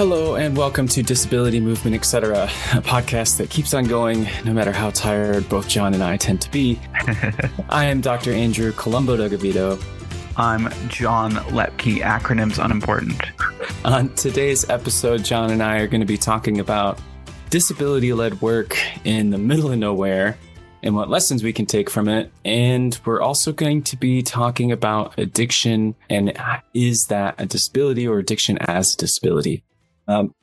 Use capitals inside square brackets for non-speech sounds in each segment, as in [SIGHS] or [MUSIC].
Hello and welcome to Disability Movement, etc., a podcast that keeps on going no matter how tired both John and I tend to be. [LAUGHS] I am Dr. Andrew Colombo Dougovito. I'm John Loeppky, acronyms unimportant. On today's episode, John and I are going to be talking about disability led work in the middle of nowhere and what lessons we can take from it. And we're also going to be talking about addiction and is that a disability or addiction as a disability? Um,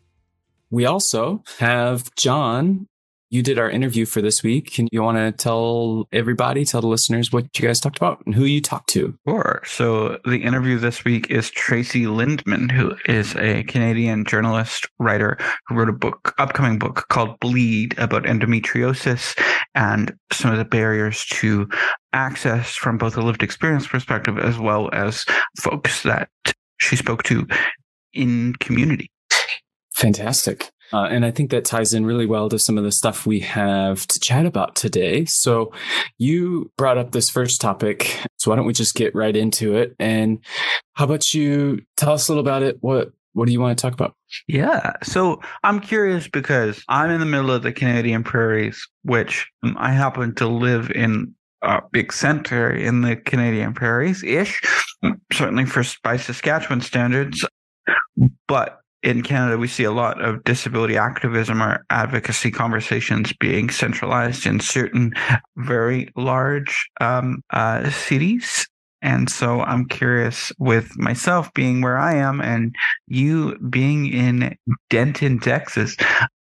we also have John. You did our interview for this week. Can you want to tell everybody, tell the listeners what you guys talked about and who you talked to? Sure. So the interview this week is Tracey Lindeman, who is a Canadian journalist writer who wrote a book, upcoming book called Bleed about endometriosis and some of the barriers to access from both a lived experience perspective as well as folks that she spoke to in community. Fantastic. Uh, and I think that ties in really well to some of the stuff we have to chat about today. So you brought up this first topic. So why don't we just get right into it? And how about you tell us a little about it? What what do you want to talk about? Yeah. So I'm curious because I'm in the middle of the Canadian prairies, which um, I happen to live in a big center in the Canadian prairies ish, certainly for by Saskatchewan standards. But in Canada, we see a lot of disability activism or advocacy conversations being centralized in certain very large um, uh, cities. And so I'm curious with myself being where I am and you being in Denton, Texas,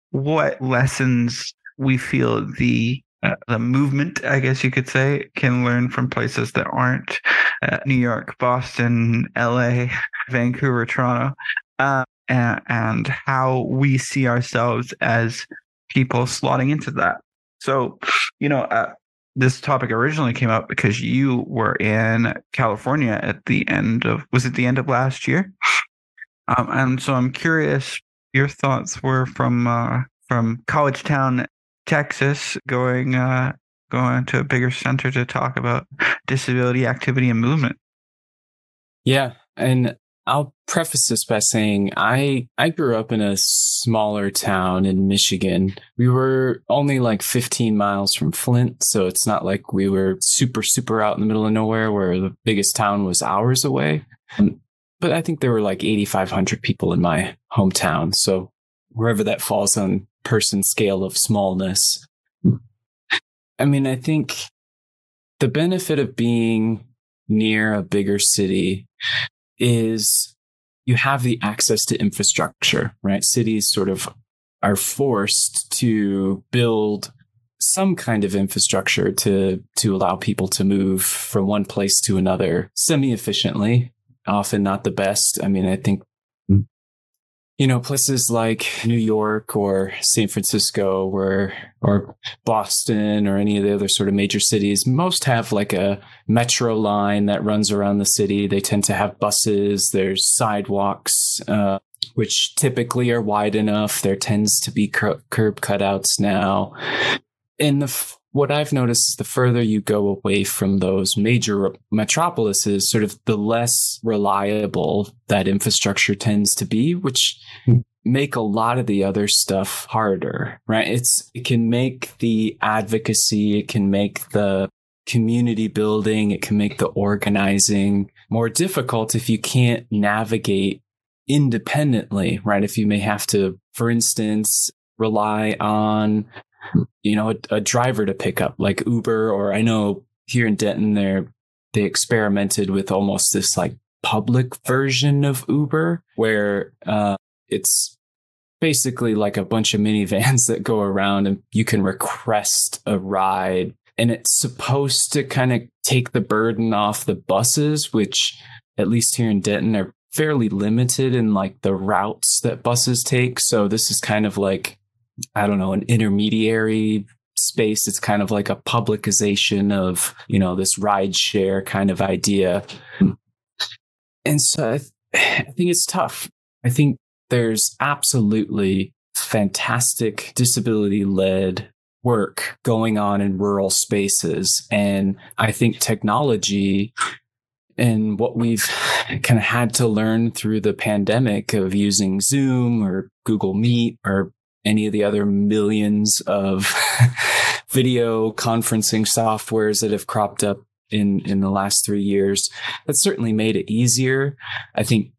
what lessons we feel the uh, the movement, I guess you could say, can learn from places that aren't uh, New York, Boston, LA, Vancouver, Toronto. Uh, and, and how we see ourselves as people slotting into that. So, you know, uh, this topic originally came up because you were in California at the end of was it the end of last year? Um, and so I'm curious your thoughts were from uh, from College Town, Texas, going uh, going to a bigger center to talk about disability activity and movement. Yeah, and I'll preface this by saying I I grew up in a smaller town in Michigan. We were only like 15 miles from Flint, so it's not like we were super super out in the middle of nowhere where the biggest town was hours away. Um, but I think there were like 8500 people in my hometown, so wherever that falls on person scale of smallness. I mean, I think the benefit of being near a bigger city is you have the access to infrastructure, right? Cities sort of are forced to build some kind of infrastructure to to allow people to move from one place to another semi efficiently often not the best i mean i think you know, places like New York or San Francisco or or Boston or any of the other sort of major cities, most have like a metro line that runs around the city. They tend to have buses. There's sidewalks, uh, which typically are wide enough. There tends to be cur- curb cutouts now. In the what I've noticed is the further you go away from those major metropolises, sort of the less reliable that infrastructure tends to be, which hmm. make a lot of the other stuff harder, right? It's, it can make the advocacy, it can make the community building, it can make the organizing more difficult if you can't navigate independently, right? If you may have to, for instance, rely on you know, a, a driver to pick up like Uber, or I know here in Denton, they're, they experimented with almost this like public version of Uber where, uh, it's basically like a bunch of minivans [LAUGHS] that go around and you can request a ride and it's supposed to kind of take the burden off the buses, which at least here in Denton are fairly limited in like the routes that buses take. So this is kind of like I don't know, an intermediary space. It's kind of like a publicization of, you know, this ride share kind of idea. And so I, th- I think it's tough. I think there's absolutely fantastic disability led work going on in rural spaces. And I think technology and what we've kind of had to learn through the pandemic of using Zoom or Google Meet or any of the other millions of [LAUGHS] video conferencing softwares that have cropped up in in the last three years. That's certainly made it easier. I think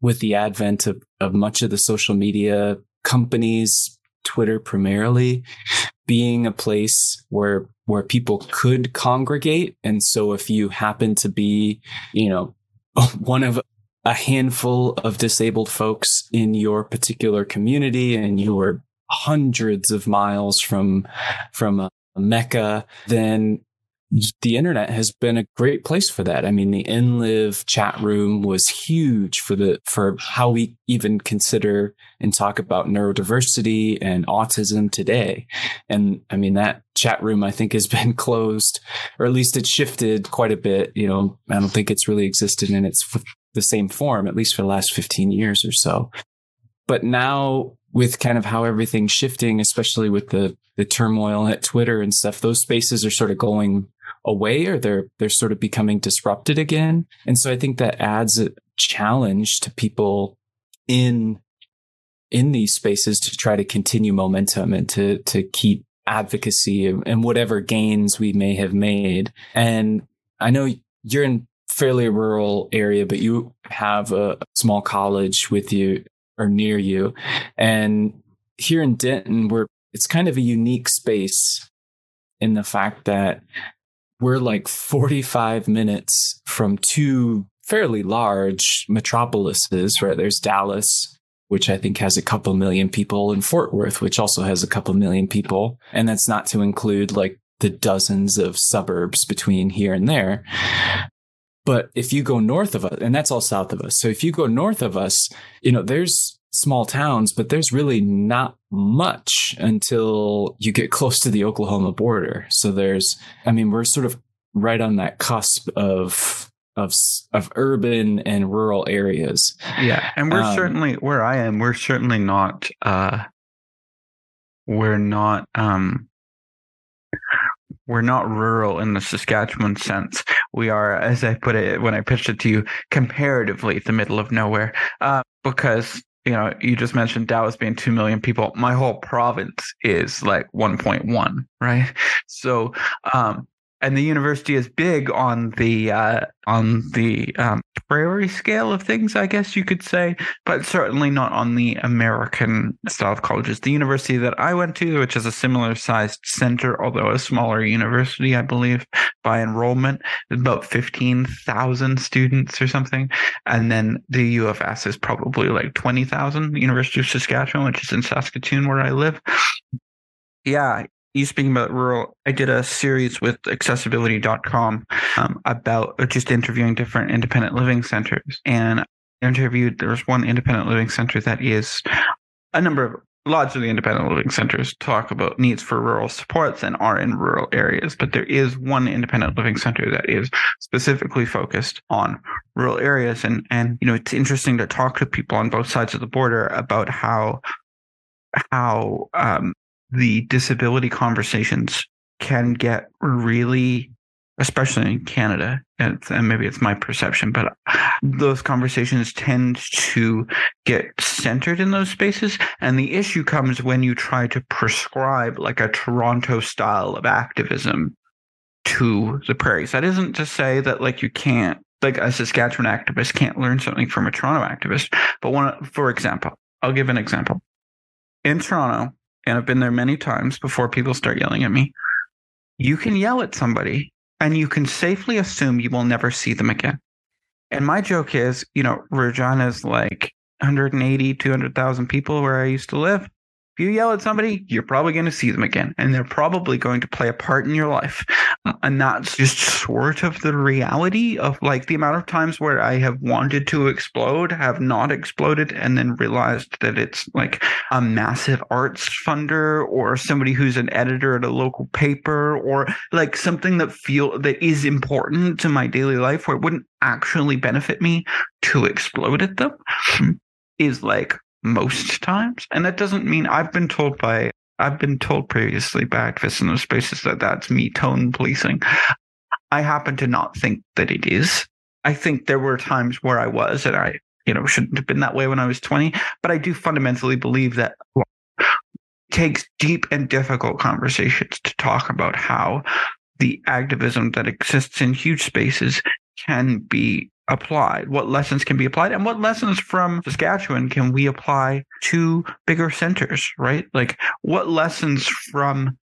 with the advent of, of much of the social media companies, Twitter primarily, being a place where where people could congregate. And so if you happen to be, you know, [LAUGHS] one of a handful of disabled folks in your particular community and you were hundreds of miles from from a Mecca, then the internet has been a great place for that. I mean, the InLv chat room was huge for the for how we even consider and talk about neurodiversity and autism today. And I mean, that chat room I think has been [LAUGHS] closed, or at least it shifted quite a bit. You know, I don't think it's really existed in its the same form, at least for the last 15 years or so. But now with kind of how everything's shifting, especially with the the turmoil at Twitter and stuff, those spaces are sort of going away or they're they're sort of becoming disrupted again. And so I think that adds a challenge to people in in these spaces to try to continue momentum and to to keep advocacy and whatever gains we may have made. And I know you're in fairly rural area, but you have a small college with you or near you. And here in Denton, we're it's kind of a unique space in the fact that we're like 45 minutes from two fairly large metropolises, right? There's Dallas, which I think has a couple million people, and Fort Worth, which also has a couple million people. And that's not to include like the dozens of suburbs between here and there. But if you go north of us, and that's all south of us. So if you go north of us, you know, there's small towns, but there's really not much until you get close to the Oklahoma border. So there's, I mean, we're sort of right on that cusp of of of urban and rural areas. Yeah, and we're um, certainly where I am. We're certainly not. uh We're not. um we're not rural in the Saskatchewan sense. We are, as I put it when I pitched it to you, comparatively the middle of nowhere. Uh, because you know, you just mentioned Dallas being 2 million people. My whole province is like 1.1, right? So, um, and the university is big on the uh, on the um, prairie scale of things, I guess you could say, but certainly not on the American style of colleges. The university that I went to, which is a similar sized center, although a smaller university, I believe, by enrollment, about fifteen thousand students or something, and then the U of S is probably like twenty thousand. University of Saskatchewan, which is in Saskatoon, where I live yeah, you speaking about rural, I did a series with accessibility.com um, about just interviewing different independent living centers. And interviewed, there was one independent living center that is a number of lots of the independent living centers talk about needs for rural supports and are in rural areas, but there is one independent living center that is specifically focused on rural areas. And, and, you know, it's interesting to talk to people on both sides of the border about how, how, um, the disability conversations can get really especially in Canada, and, maybe it's my perception, but those conversations tend to get centered in those spaces. And the issue comes when you try to prescribe like a Toronto style of activism to the prairies. That isn't to say that like you can't, like a Saskatchewan activist can't learn something from a Toronto activist. But one, for example, I'll give an example. In Toronto, and I've been there many times before people start yelling at me. You can yell at somebody and you can safely assume you will never see them again. And my joke is, you know, Regina's like 180, 200,000 people where I used to live you yell at somebody, you're probably going to see them again, and they're probably going to play a part in your life. Um, and that's just sort of the reality of like the amount of times where I have wanted to explode, have not exploded, and then realized that it's like a massive arts funder or somebody who's an editor at a local paper or like something that feel that is important to my daily life where it wouldn't actually benefit me to explode at them is like most times. And that doesn't mean I've been told by I've been told previously by activists in those spaces that that's me tone policing. I happen to not think that it is. I think there were times where I was, and I, you know, shouldn't have been that way when I was 20. But I do fundamentally believe that it takes deep and difficult conversations to talk about how the activism that exists in huge spaces can be applied, what lessons can be applied, and what lessons from Saskatchewan can we apply to bigger centers, right? Like, what lessons from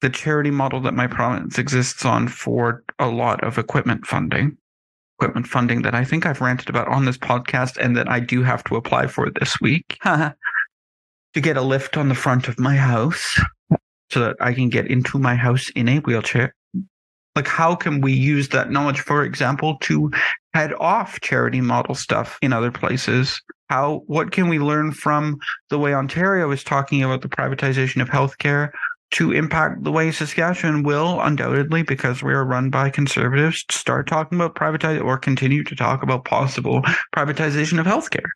the charity model that my province exists on for a lot of equipment funding, equipment funding that I think I've ranted about on this podcast and that I do have to apply for this week [LAUGHS] to get a lift on the front of my house so that I can get into my house in a wheelchair. Like, how can we use that knowledge, for example, to head off charity model stuff in other places? How, what can we learn from the way Ontario is talking about the privatization of healthcare to impact the way Saskatchewan will undoubtedly, because we are run by conservatives, start talking about privatize or continue to talk about possible privatization of healthcare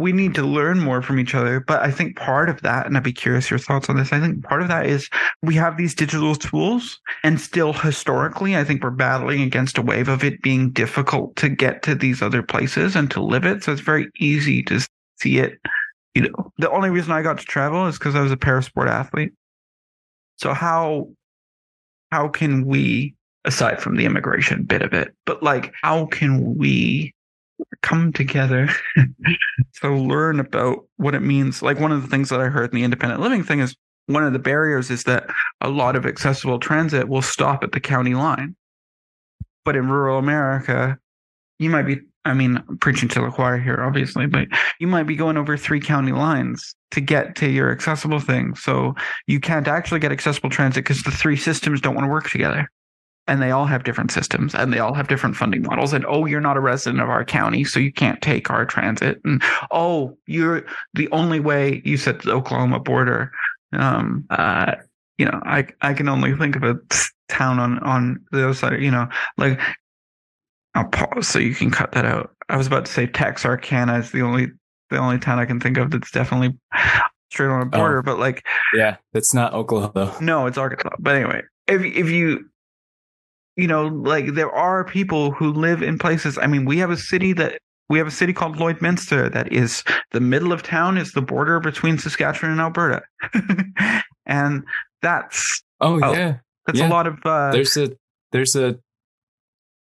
we need to learn more from each other. But I think part of that, and I'd be curious your thoughts on this. I think part of that is we have these digital tools, and still historically, I think we're battling against a wave of it being difficult to get to these other places and to live it. So it's very easy to see it. You know, the only reason I got to travel is because I was a parasport athlete. So how how can we, aside from the immigration bit of it, but like how can we come together [LAUGHS] to learn about what it means. Like one of the things that I heard in the independent living thing is one of the barriers is that a lot of accessible transit will stop at the county line. But in rural America, you might be, I mean, I'm preaching to the choir here, obviously, but you might be going over three county lines to get to your accessible thing. So you can't actually get accessible transit because the three systems don't want to work together and they all have different systems and they all have different funding models and oh you're not a resident of our county so you can't take our transit and oh you're the only way you said the oklahoma border um uh you know i i can only think of a town on on the other side you know like i'll pause so you can cut that out. I was about to say texarkana is the only the only town i can think of that's definitely straight on a border oh, but like yeah it's not oklahoma no it's arkansas but anyway if if you you know, like there are people who live in places. I mean, we have a city that we have a city called Lloydminster that is the middle of town is the border between Saskatchewan and Alberta. [LAUGHS] and that's Oh yeah. That's yeah. a lot of uh There's a there's a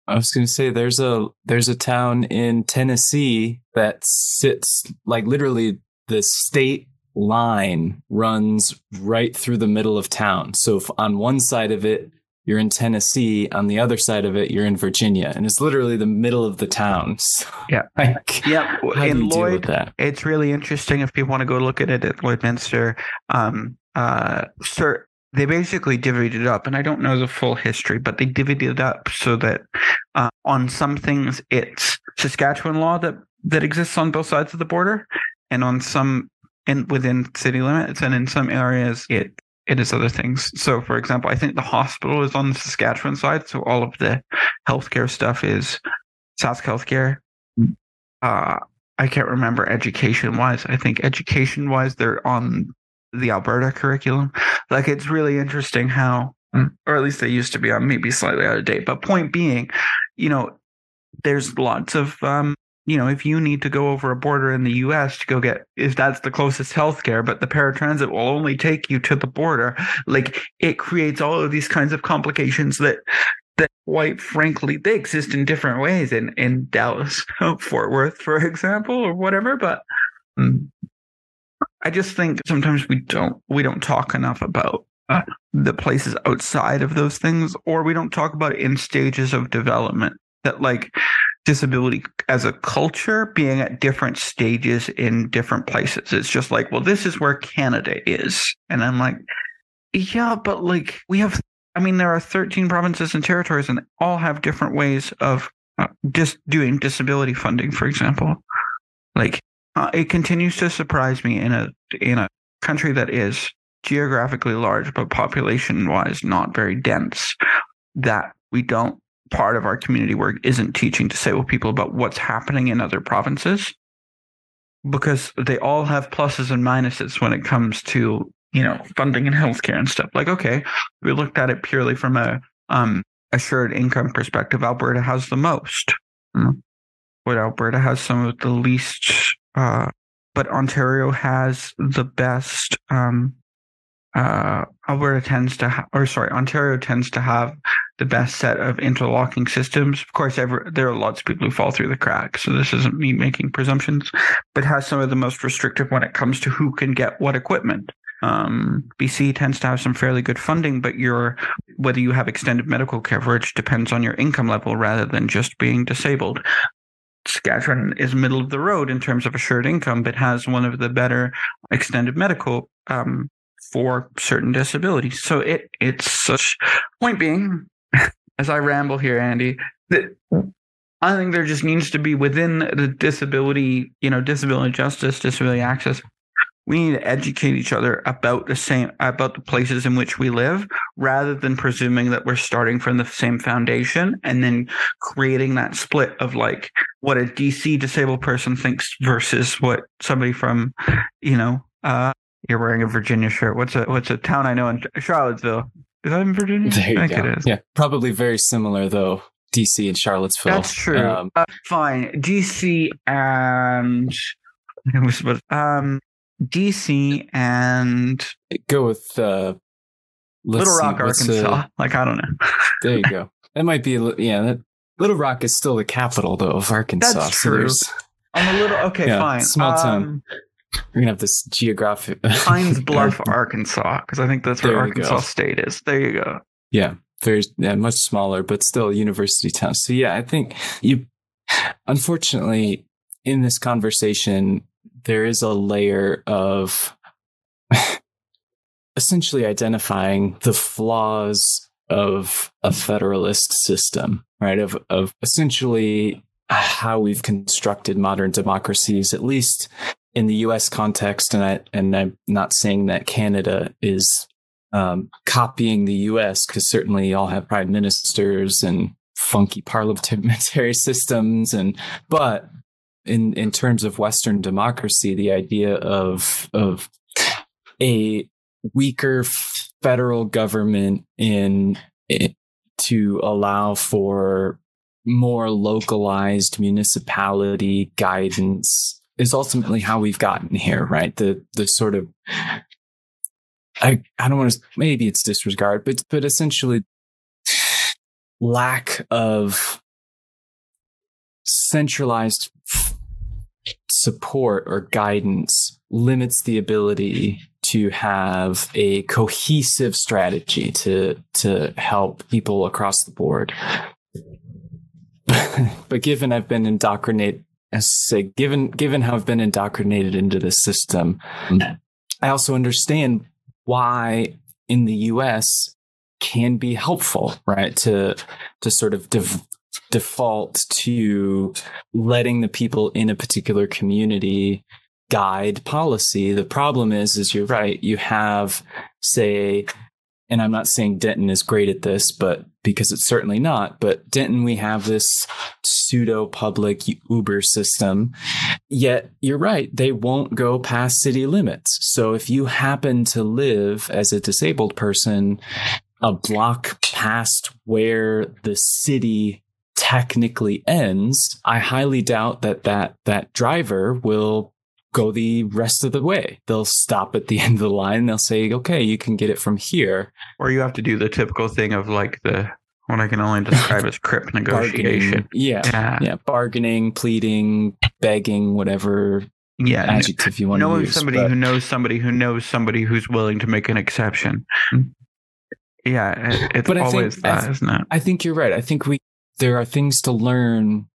I was going to say there's a there's a town in Tennessee that sits like literally the state line runs right through the middle of town. So on one side of it you're in Tennessee. On the other side of it, you're in Virginia, and it's literally the middle of the town. [LAUGHS] So, yeah, like, yeah. in Lloyd, it's really interesting if people want to go look at it at Lloydminster. Um, uh, sir, they basically divvied it up, and I don't know the full history, but they divvied it up so that uh, on some things it's Saskatchewan law that that exists on both sides of the border, and on some in within city limits, and in some areas it it is other things. So, for example, I think the hospital is on the Saskatchewan side, so all of the healthcare stuff is Sask Healthcare. Uh, I can't remember education wise. I think education wise, they're on the Alberta curriculum. Like, it's really interesting how, or at least they used to be on, maybe slightly out of date. But point being, you know, there's lots of um, you know, if you need to go over a border in the US to go get, if that's the closest healthcare, but the paratransit will only take you to the border, like it creates all of these kinds of complications that, that quite frankly, they exist in different ways in, in Dallas, [LAUGHS] Fort Worth, for example, or whatever. But um, I just think sometimes we don't, we don't talk enough about uh, the places outside of those things, or we don't talk about it in stages of development that like disability as a culture being at different stages in different places. It's just like, well, this is where Canada is. And I'm like, yeah, but like we have, I mean, there are 13 provinces and territories and all have different ways of uh, just doing disability funding, for example. Like uh, it continues to surprise me in a, in a country that is geographically large, but population wise not very dense that we don't part of our community work isn't teaching disabled people about what's happening in other provinces. Because they all have pluses and minuses when it comes to you know funding and healthcare and stuff. Like okay we looked at it purely from a um assured income perspective. Alberta has the most. But Alberta has some of the least, uh, but Ontario has the best. Um, uh, Alberta tends to, ha- or sorry, Ontario tends to have the best set of interlocking systems. Of course, there are lots of people who fall through the cracks, so this isn't me making presumptions, but has some of the most restrictive when it comes to who can get what equipment. Um, BC tends to have some fairly good funding, but your whether you have extended medical coverage depends on your income level rather than just being disabled. Saskatchewan is middle of the road in terms of assured income, but has one of the better extended medical um, for certain disabilities. So it it's such point being, [LAUGHS] as I ramble here, Andy, that I think there just needs to be within the disability, you know, disability justice, disability access. We need to educate each other about the same about the places in which we live, rather than presuming that we're starting from the same foundation and then creating that split of like what a DC disabled person thinks versus what somebody from, you know, uh, you're wearing a Virginia shirt. What's a what's a town I know in Charlottesville? Is that in Virginia? There you I think go. it is. Yeah, probably very similar though. DC and Charlottesville. That's true. Um, uh, fine. DC and it was supposed um DC and go with uh, Little Rock, uh, Arkansas. like I don't know. [LAUGHS] there you go. That might be a yeah. That, Little Rock is still the capital though of Arkansas. That's true. there's I'm a little okay. [LAUGHS] Yeah, fine. small town. Um, we're gonna have this geographic [LAUGHS] Pines Bluff, Arkansas, because I think that's where Arkansas go. State is. There you go. Yeah, very yeah, much smaller, but still a university town. So yeah, I think you. Unfortunately, in this conversation, there is a layer of [LAUGHS] essentially identifying the flaws of a federalist system, right? Of of essentially how we've constructed modern democracies, at least in the U.S. context. And I and I'm not saying that Canada is um, copying the U.S. because certainly y'all have prime ministers and funky parliamentary [LAUGHS] systems, and but in in terms of Western democracy, the idea of of a weaker federal government in it, to allow for more localized municipality guidance is ultimately how we've gotten here, right? The the sort of I I don't want to maybe it's disregard, but but essentially lack of centralized support or guidance limits the ability to have a cohesive strategy to to help people across the board. [LAUGHS] but given I've been indoctrinated as I say, given given how I've been indoctrinated into this system, mm-hmm. I also understand why in the US can be helpful, right? To to sort of dev- default to letting the people in a particular community guide policy. The problem is, is you're right. You have, say, and I'm not saying Denton is great at this, but because it's certainly not, but Denton, we have this pseudo public Uber system. Yet you're right. They won't go past city limits. So if you happen to live as a disabled person a block past where the city technically ends, I highly doubt that that, that driver will go the rest of the way. They'll stop at the [LAUGHS] end of the line. They'll say, okay, you can get it from here. Or you have to do the typical thing of like the what I can only describe as crip [LAUGHS] negotiation. Yeah. Yeah. Yeah. Bargaining, pleading, begging, whatever Yeah. adjective you want to Knowing use. somebody but- who knows somebody who knows somebody who's willing to make an exception. Hmm. Yeah, it, it's But think- always I that, th- isn't it? I think you're right. I think we there are things to learn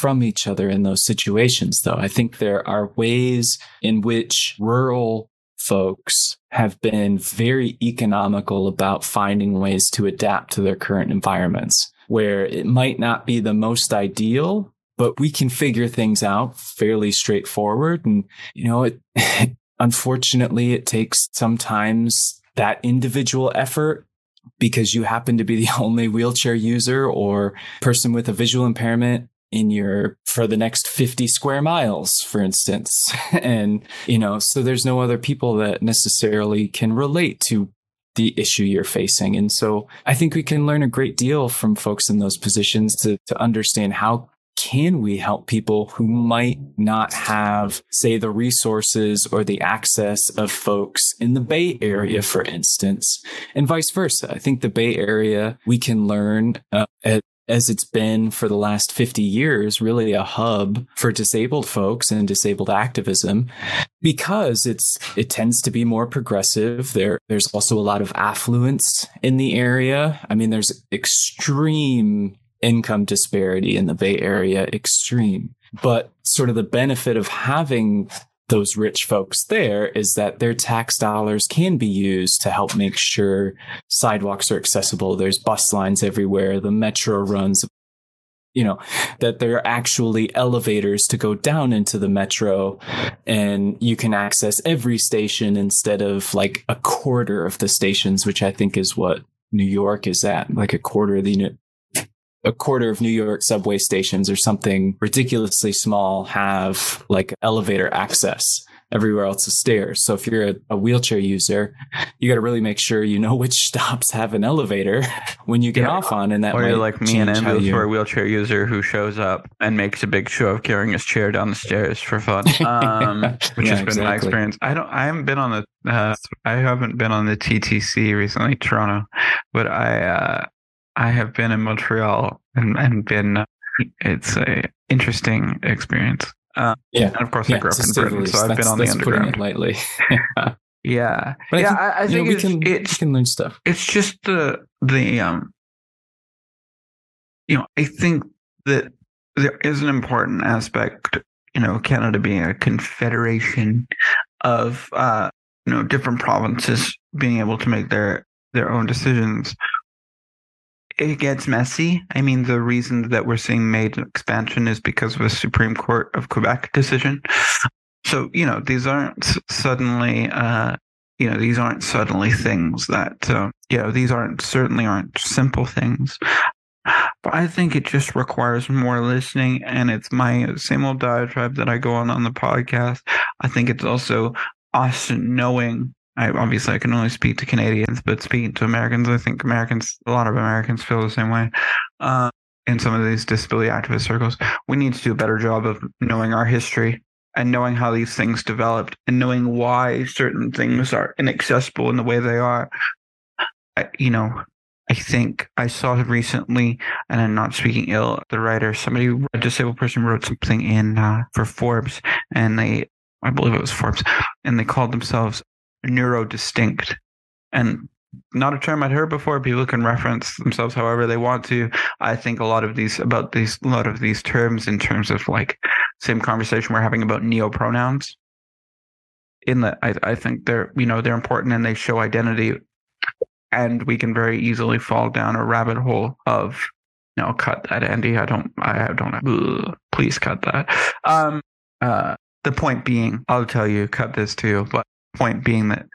from each other in those situations though. I think there are ways in which rural folks have been very economical about finding ways to adapt to their current environments where it might not be the most ideal but we can figure things out fairly straightforward and you know it [LAUGHS] unfortunately it takes sometimes that individual effort because you happen to be the [LAUGHS] only wheelchair user or person with a visual impairment in your for the next 50 square miles for instance [LAUGHS] and you know so there's no other people that necessarily can relate to the issue you're facing and so i think we can learn a great deal from folks in those positions to to understand how can we help people who might not have, say, the resources or the access of folks in the Bay Area, for instance, and vice versa? I think the Bay Area, we can learn uh, at as it's been for the last 50 years, really a hub for disabled folks and disabled activism because it's, it tends to be more progressive. There, there's also a lot of affluence in the area. I mean, there's extreme income disparity in the Bay Area, extreme. But sort of the benefit of having those rich folks there is that their tax dollars can be used to help make sure sidewalks are accessible. There's bus lines everywhere. The metro runs, you know, that there are actually elevators to go down into the metro and you can access every station instead of like a quarter of the stations, which I think is what New York is at, like a quarter of the a quarter of New York subway stations or something ridiculously small have like elevator access. Everywhere else is stairs. So if you're a, a wheelchair user, you got to really make sure you know which [LAUGHS] stops have an elevator when you get yeah. off on, and that or you're like me and Andrew, who are a wheelchair user who shows up and makes a big show of carrying his chair down the stairs for fun, [LAUGHS] um, which yeah, has been exactly. my experience. I don't. I haven't been on the. Uh, I haven't been on the TTC recently, Toronto, but I. Uh, I have been in Montreal and, and been. It's a interesting experience. Uh, yeah, and of course yeah, I grew up in Britain, so I've been on the underground. lightly. [LAUGHS] yeah, but yeah. I, think, I, I think know, we can we can learn stuff. It's just the the um. You know, I think that there is an important aspect. You know, Canada being a confederation of uh, you know different provinces being able to make their their own decisions it gets messy. I mean, the reason that we're seeing MAID expansion is because of a Supreme Court of Quebec decision. So, you know, these aren't suddenly, uh, you know, these aren't suddenly things that, uh, you know, these aren't certainly aren't simple things. But I think it just requires more listening, and it's my same old diatribe that I go on on the podcast. I think it's also us knowing I obviously I can only speak to Canadians, but speaking to Americans, I think Americans, a lot of Americans feel the same way. Uh, in some of these disability activist circles, we need to do a better job of knowing our history and knowing how these things developed and knowing why certain things are inaccessible in the way they are. I, you know, I think I saw recently, and I'm not speaking ill, the writer, somebody, a disabled person wrote something in uh, for Forbes, and they, I believe it was Forbes, and they called themselves neurodistinct. And not a term I'd heard before. People can reference themselves however they want to. I think a lot of these about these a lot of these terms in terms of like same conversation we're having about neo pronouns. In that I, I think they're you know they're important and they show identity and we can very easily fall down a rabbit hole of no cut that Andy I don't I don't ugh, please cut that um uh the point being I'll tell you cut this too but point being that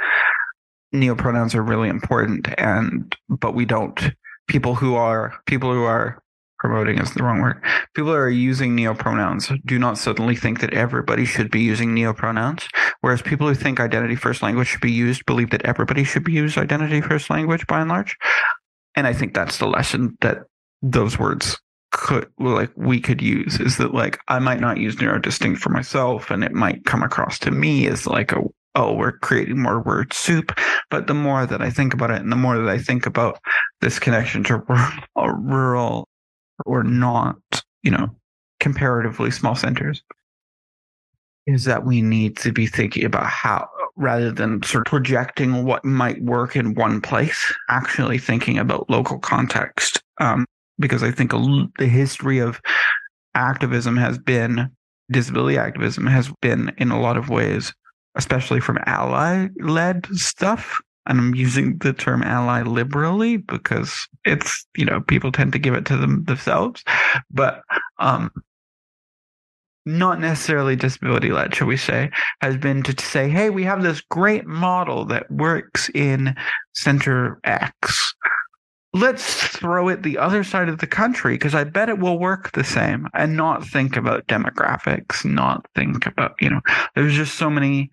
neopronouns are really important and but we don't people who are people who are promoting is the wrong word. People who are using neopronouns do not suddenly think that everybody should be using neopronouns whereas people who think identity first language should be used believe that everybody should be used identity first language by and large. And i think that's the lesson that those words could like we could use is that like I might not use neurodistinct for myself and it might come across to me as like a oh, we're creating more word soup. But the more that I think about it and the more that I think about this connection to [LAUGHS] rural, or not, you know, comparatively small centers, is that we need to be thinking about how, rather than sort of projecting what might work in one place, actually thinking about local context. Um, because I think the history of activism has been disability activism has been in a lot of ways especially from ally led stuff. And I'm using the term ally liberally because it's, you know, people tend to give it to them themselves. But um, not necessarily disability led, shall we say, has been to say, hey, we have this great model that works in center X let's throw it the other side of the country because I bet it will work the same and not think about demographics, not think about, you know, there's just so many.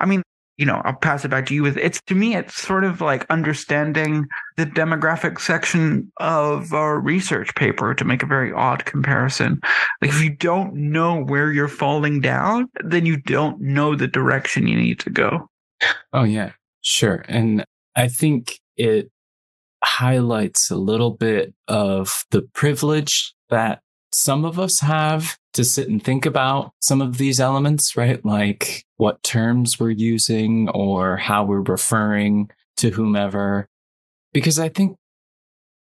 I mean, you know, I'll pass it back to you with it's to me, it's sort of like understanding the demographic section of a research paper to make a very odd comparison. Like if you don't know where you're falling down, then you don't know the direction you need to go. Oh yeah, sure. And I think it highlights a little bit of the privilege that some of us have to sit and think about some of these elements, right? Like what terms we're using or how we're referring to whomever. Because I think,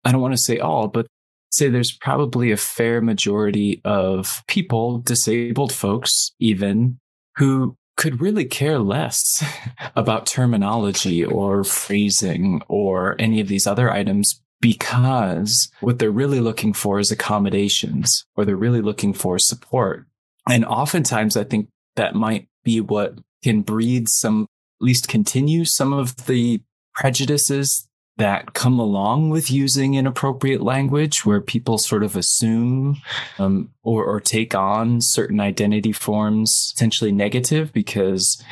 I don't want to say all, but say there's probably a fair majority of people, disabled folks even, who could really care less [LAUGHS] about terminology or phrasing or any of these other items because what they're really looking for is accommodations or they're really looking for support. And oftentimes I think that might be what can breed some, at least continue some of the prejudices that come along with using inappropriate language where people sort of assume um, or, or take on certain identity forms potentially negative because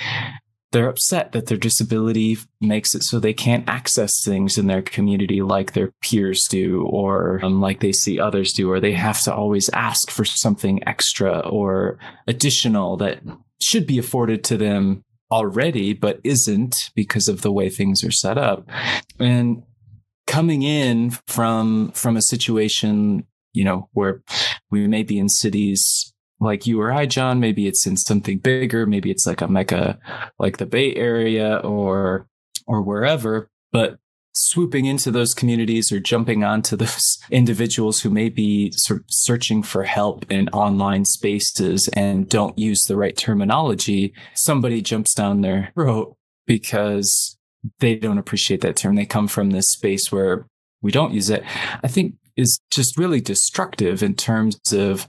they're upset that their disability makes it so they can't access things in their community like their peers do or um, like they see others do or they have to always ask for something extra or additional that should be afforded to them already but isn't because of the way things are set up and coming in from from a situation you know where we may be in cities like you or I, John. Maybe it's in something bigger. Maybe it's like a mecca, like the Bay Area or or wherever. But swooping into those communities or jumping onto those [LAUGHS] individuals who may be sort of searching for help in online spaces and don't use the right terminology, somebody jumps down their throat because they don't appreciate that term. They come from this space where we don't use it. I think is just really destructive in terms of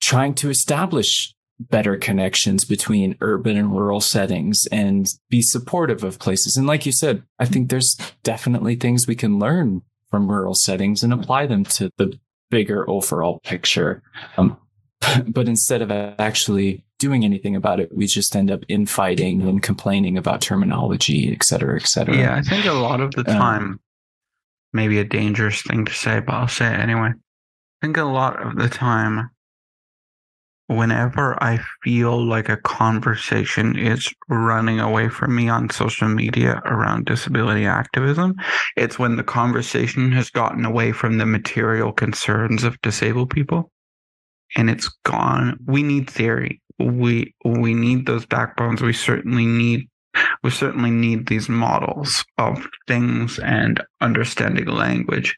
trying to establish better connections between urban and rural settings and be supportive of places. And like you said, I think there's definitely things we can learn from rural settings and apply them to the bigger overall picture. Um, [LAUGHS] but instead of actually doing anything about it, we just end up infighting and complaining about terminology, et cetera, et cetera. Yeah, I think a lot of the um, time, um, maybe a dangerous thing to say, but I'll say it anyway. I think a lot of the time, whenever I feel like a conversation is running away from me on social media around disability activism, it's when the conversation has gotten away from the material concerns of disabled people and it's gone. We need theory. We we need those backbones. We certainly need we certainly need these models of things and understanding language.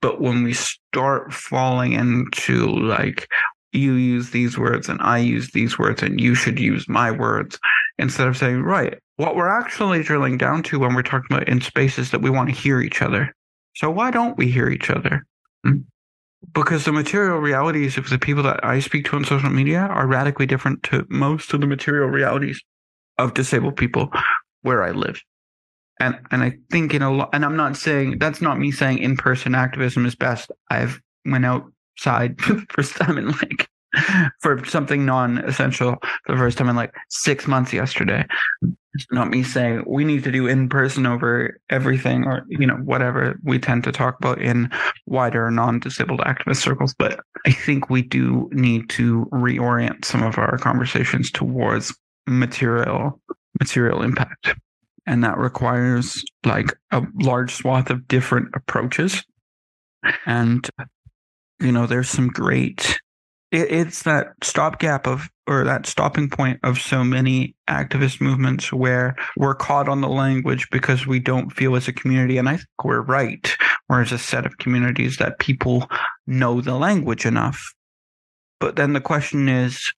But when we start falling into like you use these words and I use these words and you should use my words instead of saying, right, what we're actually drilling down to when we're talking about in spaces that we want to hear each other. So why don't we hear each other? Hmm? Because the material realities of the people that I speak to on social media are radically different to most of the material realities of disabled people where I live. And and I think in a lot and I'm not saying that's not me saying in person activism is best. I've went out side [LAUGHS] for the first time in like for something non-essential for the first time in like six months yesterday. Not me saying we need to do in person over everything or you know whatever we tend to talk about in wider non-disabled activist circles, but I think we do need to reorient some of our conversations towards material material impact. And that requires like a large swath of different approaches. And you know, there's some great. It, it's that stopgap of, or that stopping point of so many activist movements where we're caught on the language because we don't feel as a community, and I think we're right. We're as a set of communities that people know the language enough. But then the question is,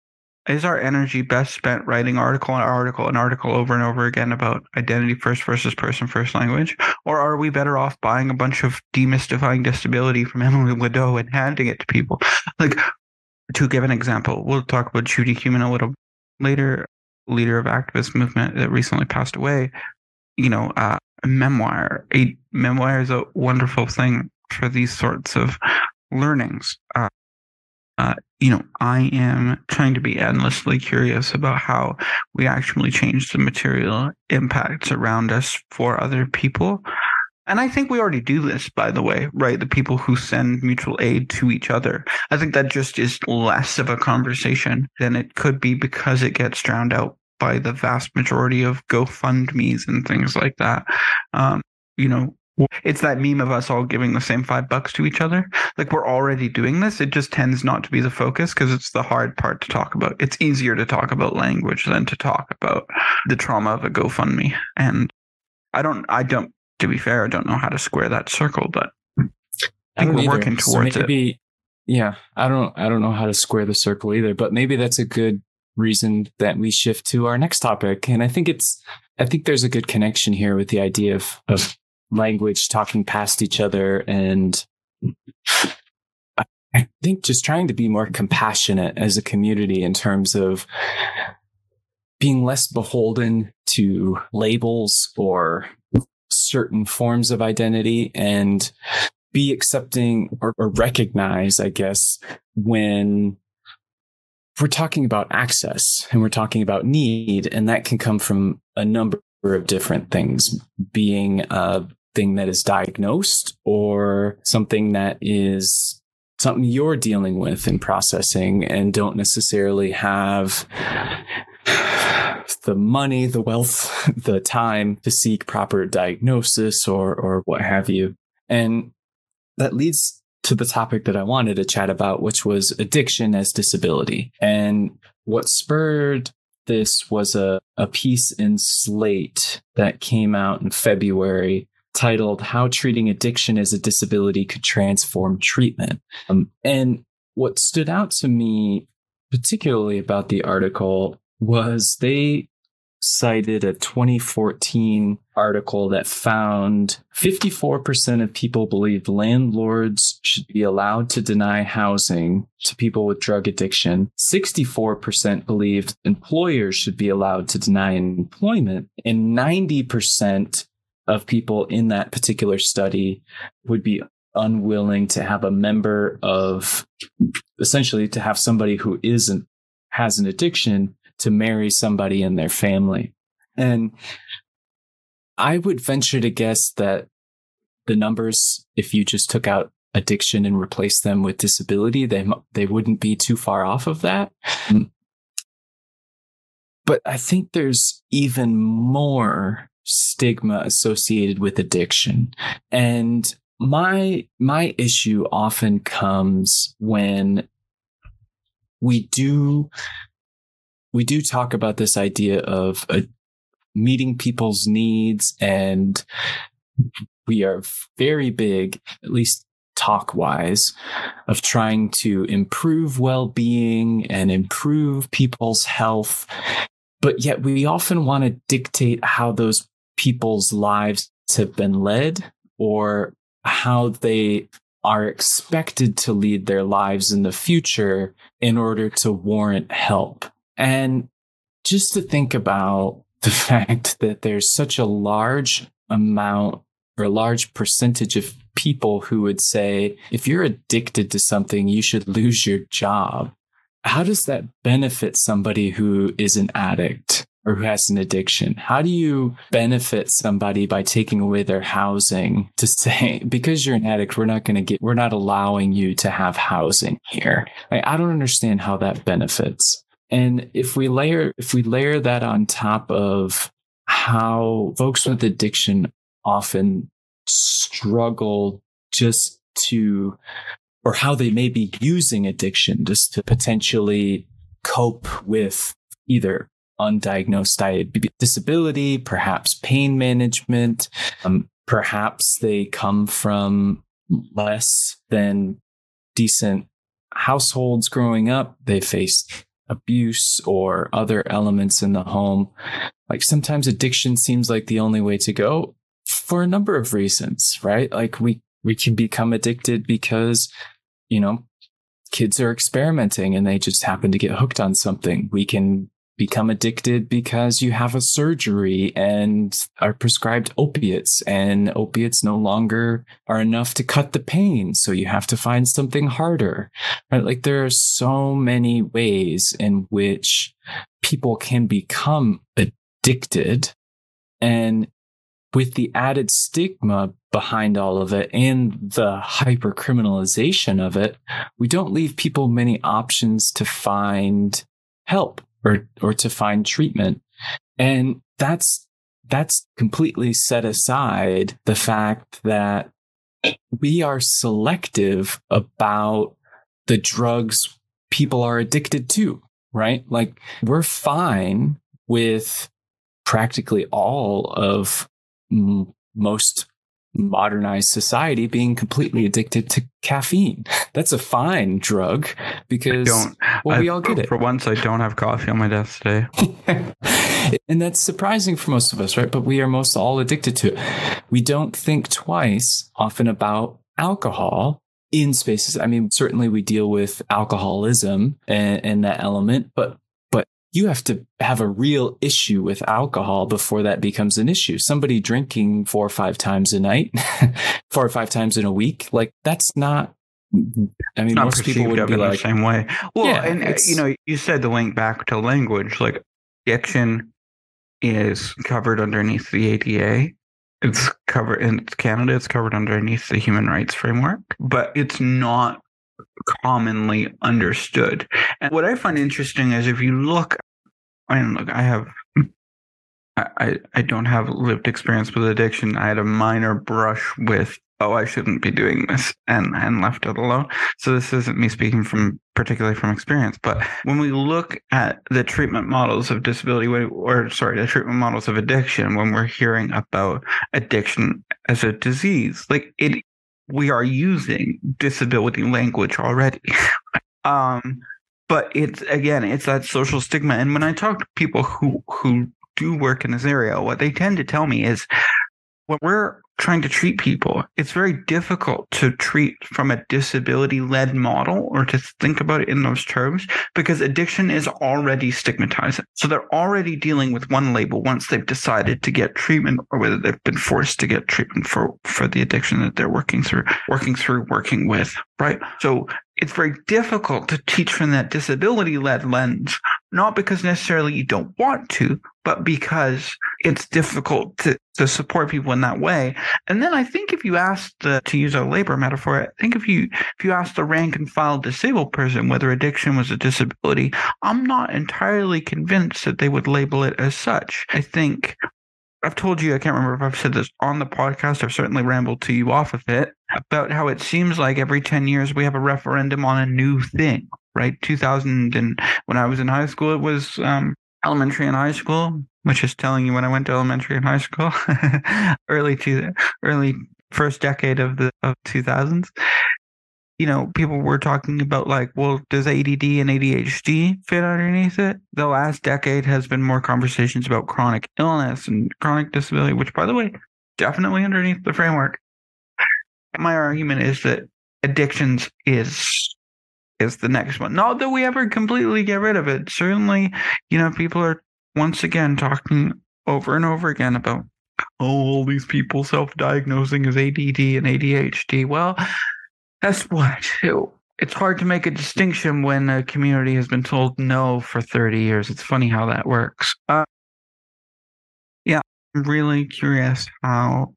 is our energy best spent writing article and article and article over and over again about identity first versus person first language? Or are we better off buying a bunch of demystifying disability from [LAUGHS] Emily Ladau and handing it to people? Like, to give an example, we'll talk about Judy Heumann a little later, leader of activist movement that recently passed away. You know, uh, a memoir. A memoir is a wonderful thing for these sorts of learnings. Uh, uh, you know, I am trying to be endlessly curious about how we actually change the material impacts around us for other people. And I think we already do this, by the way, right? The people who send mutual aid to each other. I think that just is less of a conversation than it could be because it gets drowned out by the vast majority of GoFundMe's and things like that. Um, you know, it's that meme of us all giving the same five bucks to each other. Like we're already doing this. It just tends not to be the focus because it's the hard part to talk about. It's easier to talk about language than to talk about the trauma of a GoFundMe. And I don't, I don't, to be fair, I don't know how to square that circle, but I think we're either. working towards so maybe, it. Yeah, I don't, I don't know how to square the circle either, but maybe that's a good reason that we shift to our next topic. And I think it's, I think there's a good connection here with the idea of, of language talking past each other and I think just trying to be more compassionate as a community in terms of being less beholden to labels or certain forms of identity and be accepting or, or recognize, I guess, when we're talking about access and we're talking about need, and that can come from a number of different things, being a thing that is diagnosed or something that is something you're dealing with and processing and don't necessarily have the money, the wealth, [LAUGHS] the time to seek proper diagnosis or or what have you. And that leads to the topic that I wanted to chat about, which was addiction as disability. And what spurred this was a, a piece in Slate that came out in February titled How Treating Addiction as a Disability Could Transform Treatment. Um, and what stood out to me, particularly about the article, was they cited a 2014 article that found 54% of people believed landlords should be allowed to deny housing to people with drug addiction. 64% believed employers should be allowed to deny employment and 90% of people in that particular study would be unwilling to have a member of essentially to have somebody who isn't has an addiction to marry somebody in their family. And I would venture to guess that the numbers, if you just took out addiction and replaced them with disability, they they wouldn't be too far off of that. Mm. But I think there's even more stigma associated with addiction. And my my issue often comes when we do we do talk about this idea of uh, meeting people's needs and we are very big at least talk wise of trying to improve well-being and improve people's health but yet we often want to dictate how those people's lives have been led or how they are expected to lead their lives in the future in order to warrant help. And just to think about [LAUGHS] the fact that there's such a large amount or a large percentage of people who would say, if you're addicted to something, you should lose your job. How does that benefit somebody who is an addict? Or who has an addiction? How do you benefit somebody by taking away their housing to say, [LAUGHS] because you're an addict, we're not going to get, we're not allowing you to have housing here? Like, I don't understand how that benefits. And if we layer, if we layer that on top of how folks with addiction often struggle just to, or how they may be using addiction just to potentially cope with either undiagnosed disability, perhaps pain management. Um, perhaps they come from less than decent households growing up. They faced abuse or other elements in the home. Like sometimes addiction seems like the only way to go for a number of reasons, right? Like we, we can become addicted because, you know, kids are experimenting and they just happen to get hooked on something. We can become addicted because you have a surgery and are prescribed opiates and opiates no longer are enough to cut the pain. So you have to find something harder, right? Like there are so many ways in which people can become addicted. And with the added stigma behind all of it and the hyper criminalization of it, we don't leave people many options to find help or or to find treatment. And that's that's completely set aside the fact that we are selective about the drugs people are addicted to, right? Like we're fine with practically all of most modernized society being completely addicted to caffeine. [LAUGHS] That's a fine drug because don't, well, I, we all get it. For once, I don't have coffee on my desk today. [LAUGHS] and that's surprising for most of us, right? But we are most all addicted to it. We don't think twice often about alcohol in spaces. I mean, certainly we deal with alcoholism and, and that element, but you have to have a real issue with alcohol before that becomes an issue. Somebody drinking four or five times a night, [LAUGHS] four or five times in a week, like that's not. I mean, most people would be like the same way. Well, yeah, and uh, you know, you said the link back to language, like addiction is covered underneath the ADA. It's covered in Canada. It's covered underneath the human rights framework, but it's not commonly understood. And what I find interesting is if you look, I look, I have, I, I don't have lived experience with addiction. I had a minor brush with, oh, I shouldn't be doing this and, and left it alone. So this isn't me speaking from particularly from experience, but when we look at the treatment models of disability or sorry, the treatment models of addiction, when we're hearing about addiction as a disease, like it we are using disability language already. [LAUGHS] um, but it's again, it's that social stigma. And when I talk to people who who do work in this area, what they tend to tell me is when we're trying to treat people, it's very difficult to treat from a disability led model or to think about it in those terms because addiction is already stigmatized. So they're already dealing with one label once they've decided to get treatment or whether they've been forced to get treatment for, for the addiction that they're working through, working through, working with, right? So it's very difficult to teach from that disability led lens, not because necessarily you don't want to, but because it's difficult to, to support people in that way. And then I think if you ask the, to use a labor metaphor, I think if you, if you ask the rank and file disabled person whether addiction was a disability, I'm not entirely convinced that they would label it as such. I think I've told you, I can't remember if I've said this on the podcast. I've certainly rambled to you off of it about how it seems like every 10 years we have a referendum on a new thing, right? 2000 and when I was in high school, it was um, elementary and high school, which is telling you when I went to elementary and high school, [LAUGHS] early to early first decade of the of 2000s you know, people were talking about like, well, does ADD and ADHD fit underneath it? The last decade has been more conversations about chronic illness and chronic disability, which, by the way, definitely underneath the framework. My argument is that addictions is is the next one. Not that we ever completely get rid of it. Certainly, you know, people are once again talking over and over again about oh, all these people self-diagnosing as ADD and ADHD. Well, that's what. It's hard to make a distinction when a community has been told no for 30 years. It's funny how that works. Uh, yeah, I'm really curious how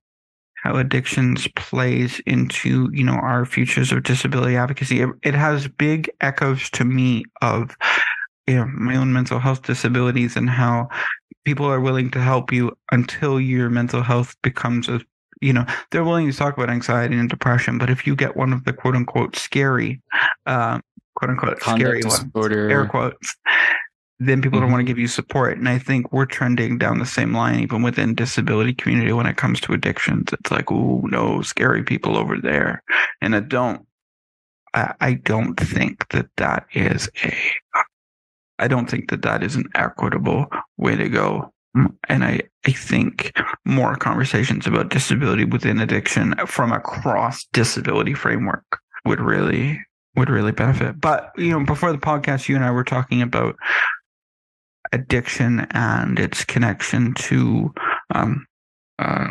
how addictions plays into you know our futures of disability advocacy. It, it has big echoes to me of you know, my own mental health disabilities and how people are willing to help you until your mental health becomes a you know they're willing to talk about anxiety and depression but if you get one of the quote unquote scary um, quote unquote Conduct scary disorder. ones air quotes then people mm-hmm. don't want to give you support and i think we're trending down the same line even within disability community when it comes to addictions it's like oh no scary people over there and i don't I, I don't think that that is a i don't think that that is an equitable way to go and I, I think more conversations about disability within addiction from a cross disability framework would really would really benefit. But you know, before the podcast, you and I were talking about addiction and its connection to, um, uh,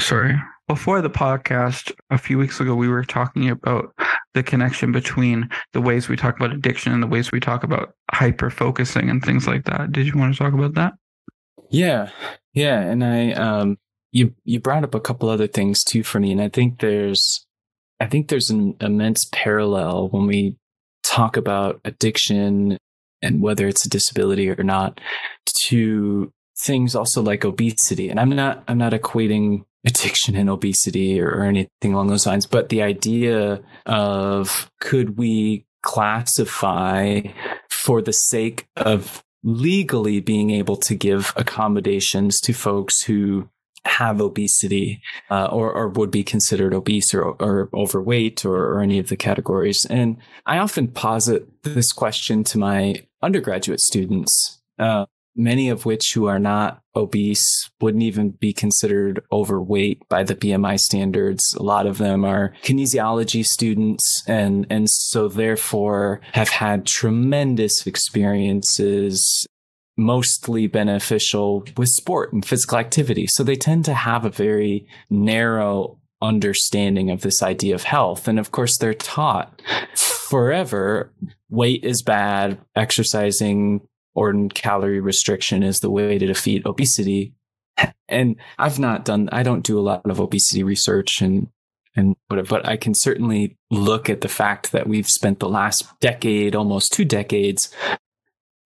sorry, before the podcast a few weeks ago, we were talking about the connection between the ways we talk about addiction and the ways we talk about hyper focusing and things like that. Did you want to talk about that? Yeah, yeah, and I um, you you brought up a couple other things too for me, and I think there's I think there's an immense parallel when we talk about addiction and whether it's a disability or not to things also like obesity. And I'm not I'm not equating [LAUGHS] addiction and obesity or, or anything along those lines, but the idea of could we classify for the sake of legally being able to give accommodations to folks who have obesity uh, or, or would be considered obese or, or overweight or, or any of the categories. And I often posit this question to my undergraduate students. Uh, many of which who are not obese wouldn't even be considered overweight by the BMI standards. A lot of them are kinesiology students and, and so therefore have had tremendous experiences mostly beneficial with sport and physical activity. So they tend to have a very narrow understanding of this idea of health. And of course, they're taught forever weight is bad, exercising or calorie restriction is the way to defeat obesity. And I've not done, I don't do a lot of obesity research and, and whatever, but I can certainly look at the fact that we've spent the last decade, almost two decades,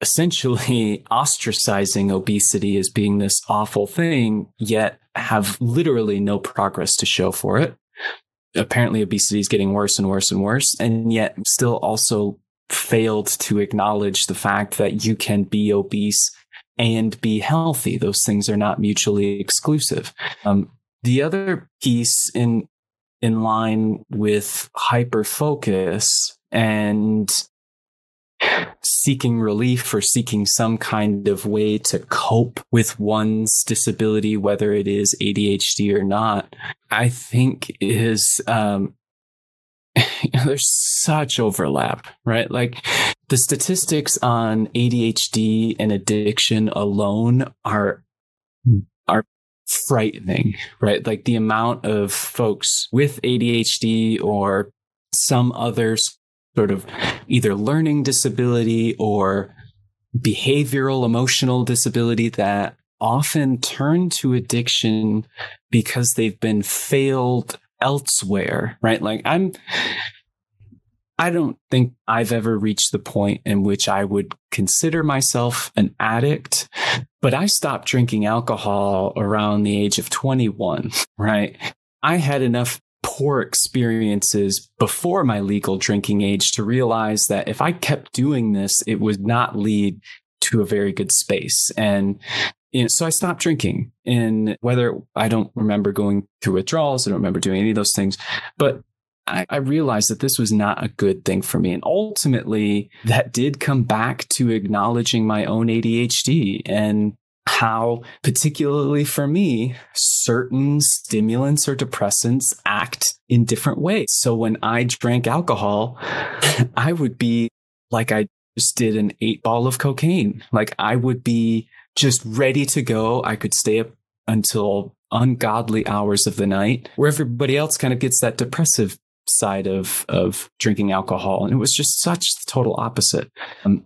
essentially [LAUGHS] ostracizing obesity as being this awful thing, yet have literally no progress to show for it. Apparently, obesity is getting worse and worse and worse, and yet still also failed to acknowledge the fact that you can be obese and be healthy. Those things are not mutually exclusive. Um, the other piece in in line with hyper focus and seeking relief or seeking some kind of way to cope with one's disability, whether it is ADHD or not, I think is um, [LAUGHS] there's such overlap, right? Like the statistics on ADHD and addiction alone are are frightening, right? Like the amount of folks with ADHD or some other sort of either learning disability or behavioral emotional disability that often turn to addiction because they've been failed elsewhere, right? Like I'm, I don't think I've ever reached the point in which I would consider myself an addict, but I stopped drinking alcohol around the age of 21, [LAUGHS] right? I had enough poor experiences before my legal drinking age to realize that if I kept doing this, it would not lead to a very good space. And you know, so I stopped drinking. And whether I don't remember going through withdrawals, I don't remember doing any of those things, but I, I, realized that this was not a good thing for me. And ultimately, that did come back to acknowledging my own ADHD and how, particularly for me, certain stimulants or depressants act in different ways. So when I drank alcohol, [LAUGHS] I would be like I just did an eight ball of cocaine. Like I would be just ready to go. I could stay up until ungodly hours of the night where everybody else kind of gets that depressive side of, of drinking alcohol. And it was just such the total opposite. Um,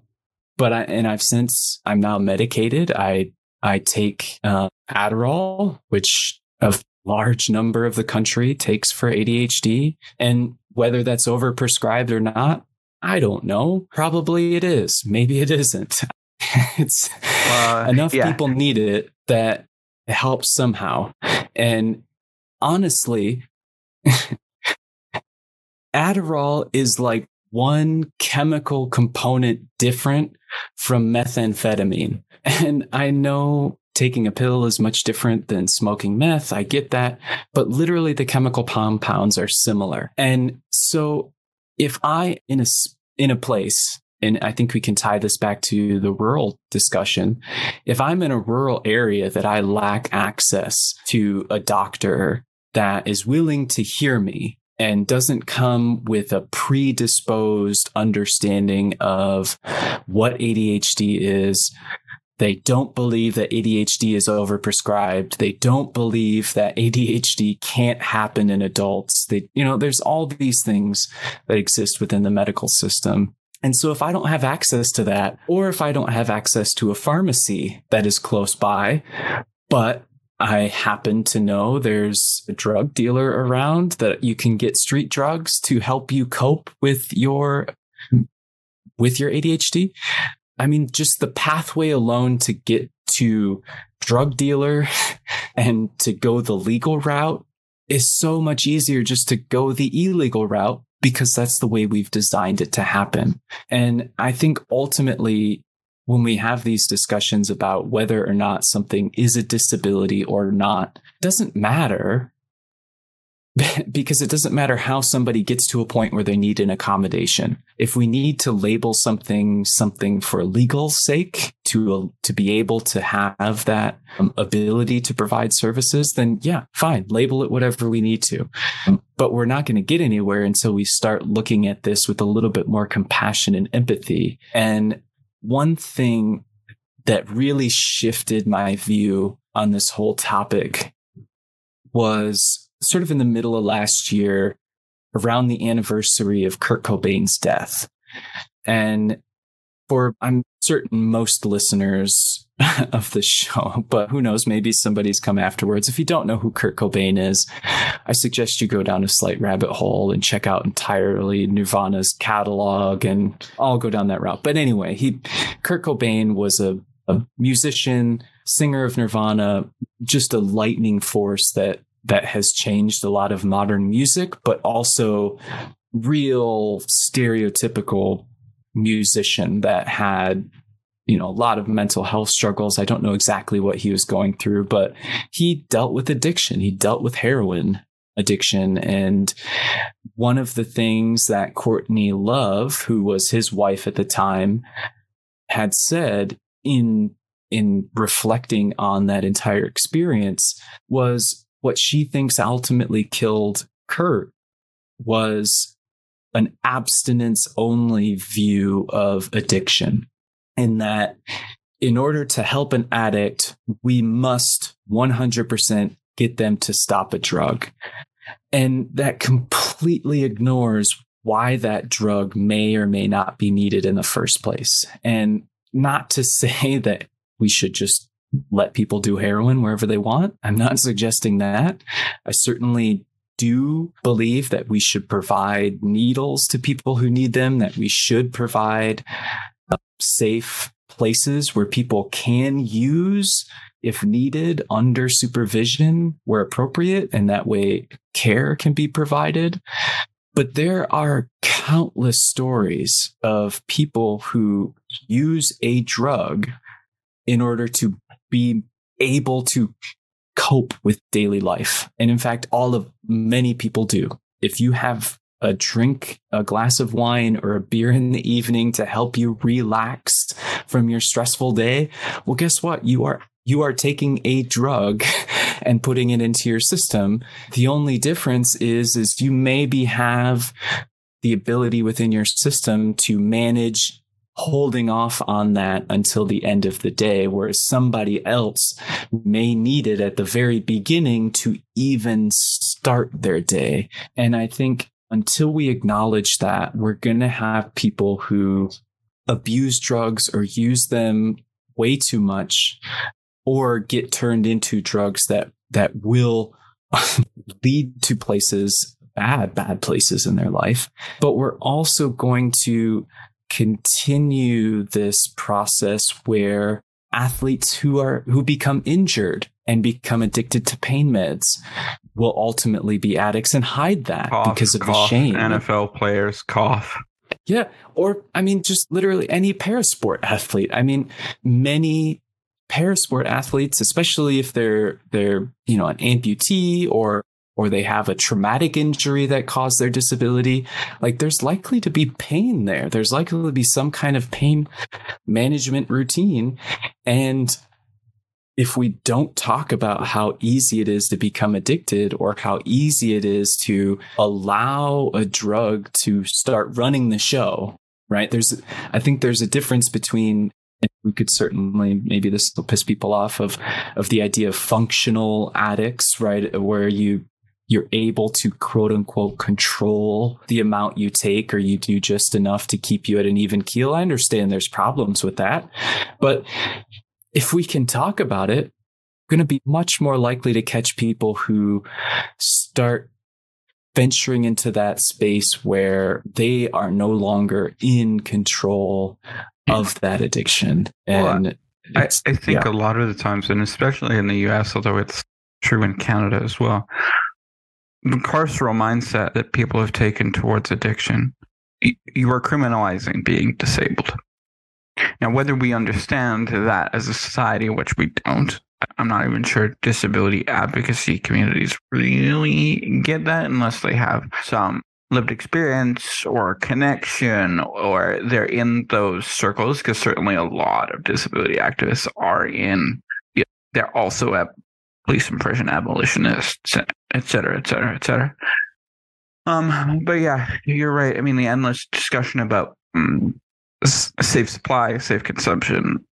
but I, and I've since, I'm now medicated. I, I take, uh, Adderall, which a large number of the country takes for ADHD. And whether that's overprescribed or not, I don't know. Probably it is. Maybe it isn't. [LAUGHS] it's uh, enough yeah. people need it that it helps somehow. And honestly, [LAUGHS] Adderall is like one chemical component different from methamphetamine. And I know taking a pill is much different than smoking meth. I get that. But literally, the chemical compounds are similar. And so if I, in a, in a place and I think we can tie this back to the rural discussion. If I'm in a rural area that I lack access to a doctor that is willing to hear me and doesn't come with a predisposed understanding of what ADHD is, They don't believe that ADHD is overprescribed. They don't believe that ADHD can't happen in adults. They, you know, there's all these things that exist within the medical system. And so if I don't have access to that, or if I don't have access to a pharmacy that is close by, but I happen to know there's a drug dealer around that you can get street drugs to help you cope with your with your ADHD. I mean, just the pathway alone to get to drug dealer [LAUGHS] and to go the legal route is so much easier just to go the illegal route because that's the way we've designed it to happen. And I think ultimately when we have these discussions about whether or not something is a disability or not, doesn't matter [LAUGHS] because it doesn't matter how somebody gets to a point where they need an accommodation. If we need to label something something for legal sake to to be able to have that um, ability to provide services, then yeah, fine, label it whatever we need to. But we're not going to get anywhere until we start looking at this with a little bit more compassion and empathy. And one thing that really shifted my view on this whole topic was sort of in the middle of last year, around the anniversary of Kurt Cobain's death. And for I'm certain most listeners [LAUGHS] of the show, but who knows, maybe somebody's come afterwards. If you don't know who Kurt Cobain is, I suggest you go down a slight rabbit hole and check out entirely Nirvana's catalog and I'll go down that route. But anyway, he Kurt Cobain was a, a musician, singer of Nirvana, just a lightning force that that has changed a lot of modern music, but also real stereotypical musician that had you know a lot of mental health struggles. I don't know exactly what he was going through but he dealt with addiction. He dealt with heroin addiction. And one of the things that courtney love who was his wife at the time had said in in reflecting on that entire experience was what she thinks ultimately killed Kurt was an abstinence only view of addiction. In that, in order to help an addict, we must 100% get them to stop a drug. And that completely ignores why that drug may or may not be needed in the first place. And not to [LAUGHS] say that we should just let people do heroin wherever they want. I'm not [LAUGHS] suggesting that. I certainly do believe that we should provide needles to people who need them, that we should provide uh, safe places where people can use if needed under supervision where appropriate and that way care can be provided but there are countless stories of people who use a drug in order to be able to cope with daily life. And in fact, all of many people do. If you have a drink, a glass of wine or a beer in the evening to help you relax from your stressful day, well, guess what? You are you are taking a drug [LAUGHS] and putting it into your system. The only difference is, is you maybe have the ability within your system to manage holding off on that until the end of the day, whereas somebody else may need it at the very beginning to even start their day. And I think until we acknowledge that, we're going to have people who abuse drugs or use them way too much or get turned into drugs that, that will [LAUGHS] lead to places bad, bad places in their life. But we're also going to continue this process where athletes who are who become injured and become addicted to pain meds will ultimately be addicts and hide that cough, because of cough, the shame. NFL players cough. Yeah, or I mean just literally any parasport athlete. I mean many parasport athletes, especially if they're they're, you know, an amputee or or they have a traumatic injury that caused their disability, like there's likely to be pain there. There's likely to be some kind of pain management routine. And if we don't talk about how easy it is to become addicted or how easy it is to allow a drug to start running the show, right? There's, I think there's a difference between we could certainly maybe this will piss people off of of the idea of functional addicts, right? Where you you're able to quote unquote control the amount you take or you do just enough to keep you at an even keel. I understand there's problems with that. But if we can talk about it, we're going to be much more likely to catch people who start venturing into that space where they are no longer in control of that addiction. And well, I, I, think yeah. a lot of the times, and especially in the US, although it's true in Canada as well, carceral mindset that people have taken towards addiction, you are criminalizing being disabled. Now, whether we understand that as a society, which we don't, I'm not even sure disability advocacy communities really get that unless they have some lived experience or connection or they're in those circles because certainly a lot of disability activists are in they're also at police and prison abolitionists et cetera et cetera et cetera um but yeah you're right i mean the endless discussion about um, safe supply safe consumption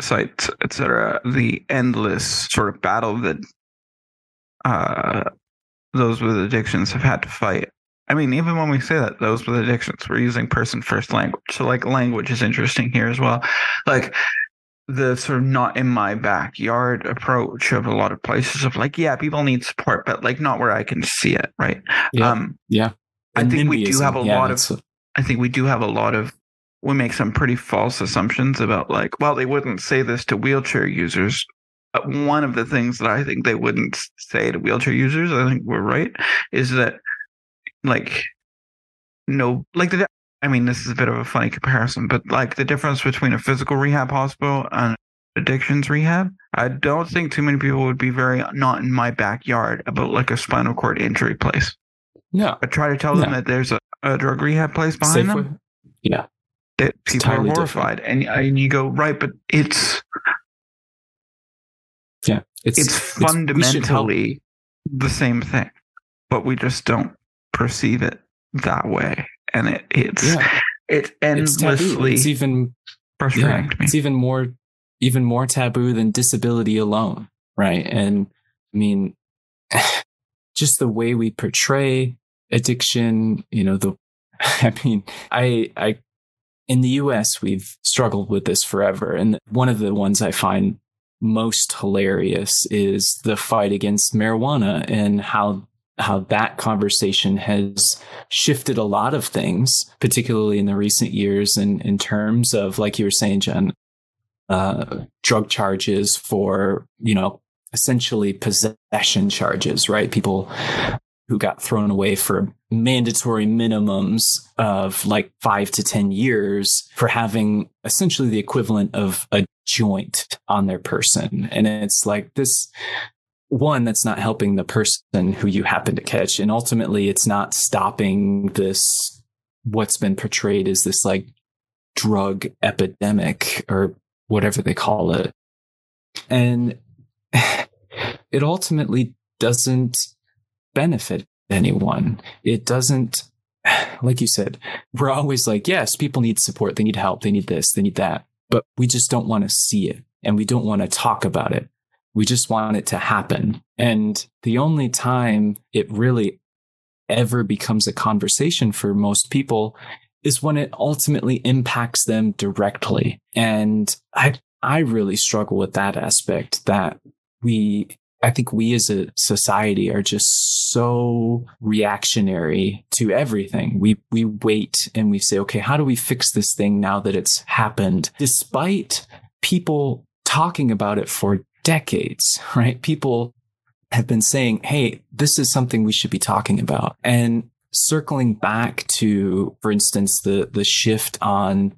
sites etc the endless sort of battle that uh those with addictions have had to fight I mean, even when we say that, those with addictions, we're using person first language. So, like, language is interesting here as well. Like, the sort of not in my backyard approach of a lot of places of like, yeah, people need support, but like not where I can see it, right? Yeah. Um, yeah. I think we do have a yeah, lot of, a... I think we do have a lot of, we make some pretty false assumptions about like, well, they wouldn't say this to wheelchair users. But one of the things that I think they wouldn't say to wheelchair users, I think we're right, is that like no like the I mean this is a bit of a funny comparison, but like the difference between a physical rehab hospital and addictions rehab, I don't think too many people would be very not in my backyard about like a spinal cord injury place. No. I try to tell them that there's a, a drug rehab place behind them. Yeah. That people are horrified. And, and you go, right, but it's Yeah. It's, it's fundamentally it's, the same thing. But we just don't perceive it that way, and it it's yeah. it's endlessly it's, it's even frustrating yeah, It's even more even more taboo than disability alone, right? And I mean, [SIGHS] just the way we portray addiction, you know, the [LAUGHS] I mean, I I in the US we've struggled with this forever. And one of the ones I find most hilarious is the fight against marijuana and how how that conversation has shifted a lot of things, particularly in the recent years, in, in terms of, like you were saying, Jen, uh, drug charges for, you know, essentially possession charges, right? People who got thrown away for mandatory minimums of like five to 10 years for having essentially the equivalent of a joint on their person. And it's like this one that's not helping the person who you happen to catch. And ultimately it's not stopping this what's been portrayed as this like drug epidemic or whatever they call it. And [SIGHS] it ultimately doesn't benefit anyone. It doesn't [SIGHS] like you said we're always like yes people need support. They need help. They need this. They need that. But we just don't want to see it and we don't want to talk about it we just want it to happen. And the only time it really ever becomes a conversation for most people is when it ultimately impacts them directly. And I, I really struggle with that aspect that we, I think we as a society are just so reactionary to everything. We, we wait and we say, okay, how do we fix this thing now that it's happened? Despite people talking about it for decades, right? People have been saying, Hey, this is something we should be talking about. And circling back to, for instance, the, the shift on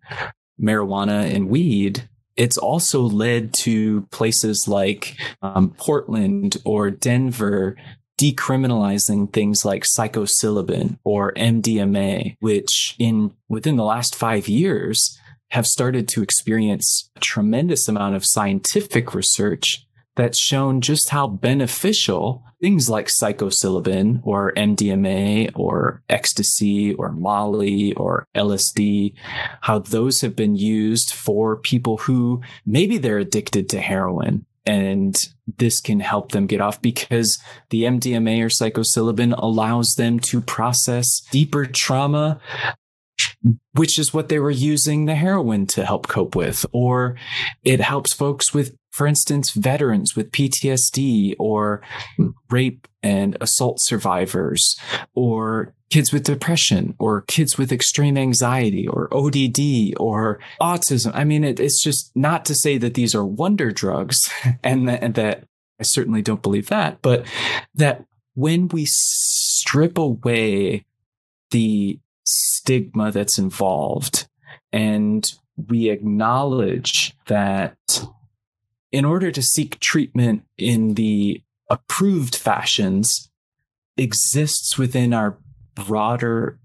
marijuana and weed, it's also led to places like um, Portland or Denver decriminalizing things like psilocybin or MDMA, which in within the last five years have started to experience a tremendous amount of scientific research that's shown just how beneficial things like psilocybin or MDMA or ecstasy or Molly or LSD, how those have been used for people who maybe they're addicted to heroin. And this can help them get off because the MDMA or psilocybin allows them to process deeper trauma which is what they were using the heroin to help cope with. Or it helps folks with, for instance, veterans with PTSD or rape and assault survivors or kids with depression or kids with extreme anxiety or ODD or autism. I mean, it, it's just not to say that these are wonder drugs [LAUGHS] and that, and that I certainly don't believe that, but that when we strip away the stigma that's involved. And we acknowledge that in order to seek treatment in the approved fashions exists within our broader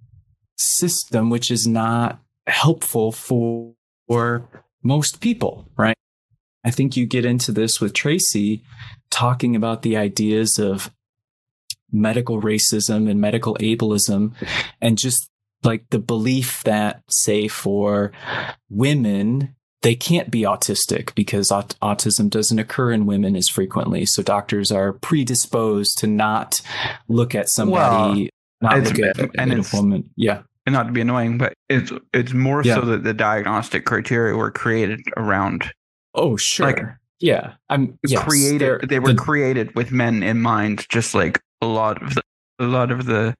system, which is not helpful for, for most people, right? I think you get into this with Tracey talking about the ideas of medical racism and medical ableism and just like the belief that, say, for women, they can't be autistic because aut- autism doesn't occur in women as frequently. So doctors are predisposed to not look at somebody, well, not look at, and at a woman. Yeah. And not to be annoying, but it's it's more yeah. so that the diagnostic criteria were created around. Oh, sure. Like, yeah, I'm yes, created. They were the, created with men in mind, just like a lot of the a lot of the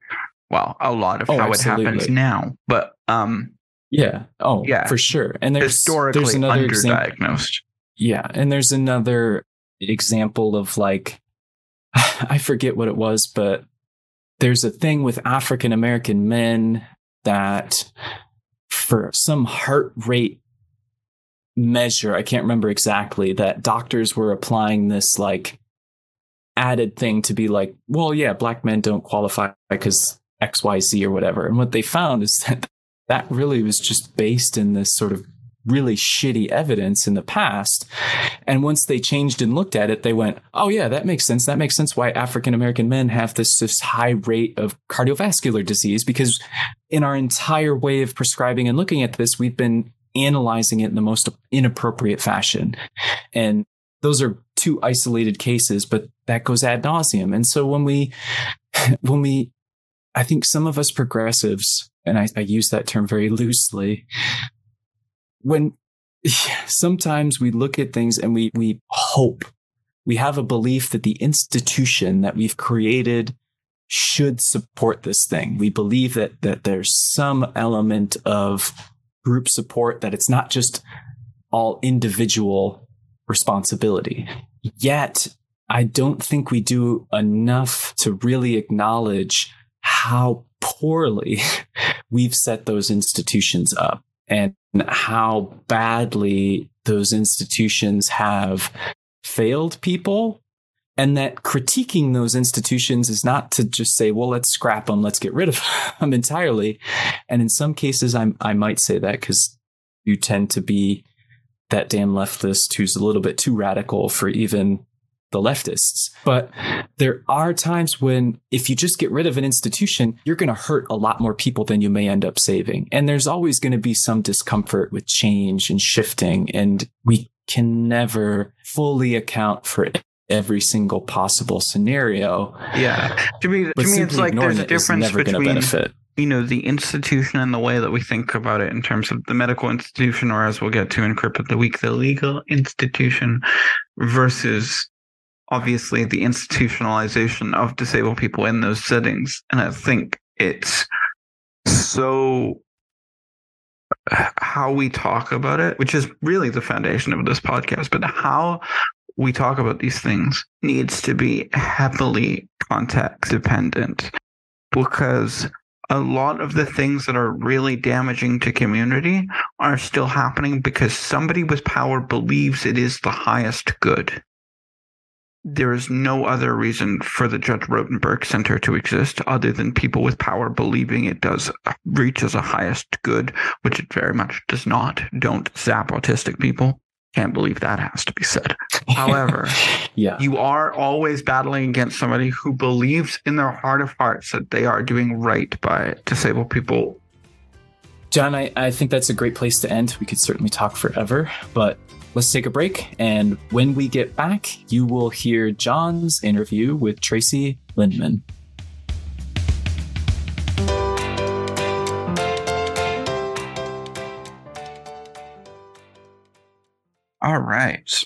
well, a lot of oh, how absolutely. it happens now. But um yeah. Oh, yeah, for sure. And there's historically there's another underdiagnosed. Example. Yeah, and there's another example of like [SIGHS] I forget what it was, but there's a thing with African American men that for some heart rate measure, I can't remember exactly, that doctors were applying this like added thing to be like, well, yeah, black men don't qualify because XYZ or whatever. And what they found is [LAUGHS] that that really was just based in this sort of really shitty evidence in the past. And once they changed and looked at it, they went, oh, yeah, that makes sense. That makes sense why African American men have this, this high rate of cardiovascular disease because in our entire way of prescribing and looking at this, we've been analyzing it in the most inappropriate fashion. And those are two isolated cases, but that goes ad nauseum. And so when we, [LAUGHS] when we I think some of us progressives, and I, I use that term very loosely, when [LAUGHS] sometimes we look at things and we, we hope, we have a belief that the institution that we've created should support this thing. We believe that, that there's some element of group support, that it's not just all individual responsibility. Yet, I don't think we do enough to really acknowledge how poorly [LAUGHS] we've set those institutions up and how badly those institutions have failed people and that critiquing those institutions is not to just say, well, let's scrap them, let's get rid of [LAUGHS] them entirely. And in some cases, i I might say that because you tend to be that damn leftist who's a little bit too radical for even the leftists. But there are times when if you just get rid of an institution, you're going to hurt a lot more people than you may end up saving. And there's always going to be some discomfort with change and shifting. And we can never fully account for every single possible scenario. Yeah. To me, to me it's like there's a difference between you know the institution and the way that we think about it in terms of the medical institution or as we'll get to in Crypt of the Week, the legal institution versus obviously the institutionalization of disabled people in those settings. And I think it's so uh, how we talk about it, which is really the foundation of this podcast, but how we talk about these things needs to be heavily context dependent because a lot of the things that are really damaging to community are still happening because somebody with power believes it is the highest good there is no other reason for the Judge Rotenberg Center to exist other than people with power believing it does uh, reach as a highest good, which it very much does not. Don't zap autistic people. Can't believe that has to be said. [LAUGHS] However, yeah, you are always battling against somebody who believes in their heart of hearts that they are doing right by disabled people. John, I, I think that's a great place to end. We could certainly talk forever, but let's take a break. And when we get back, you will hear John's interview with Tracey Lindeman. All right.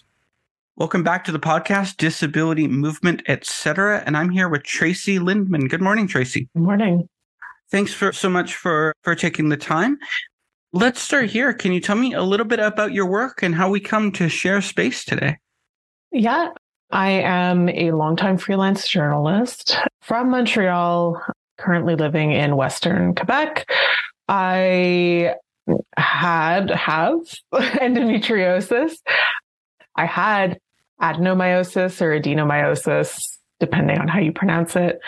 Welcome back to the podcast, Disability Movement, etc. And I'm here with Tracey Lindeman. Good morning, Tracey. Good morning. Thanks for so much for for taking the time. Let's start here. Can you tell me a little bit about your work and how we come to share space today? Yeah, I am a longtime freelance journalist from Montreal, currently living in Western Quebec. I had have [LAUGHS] endometriosis. I had adenomyosis or adenomyosis, depending on how you pronounce it.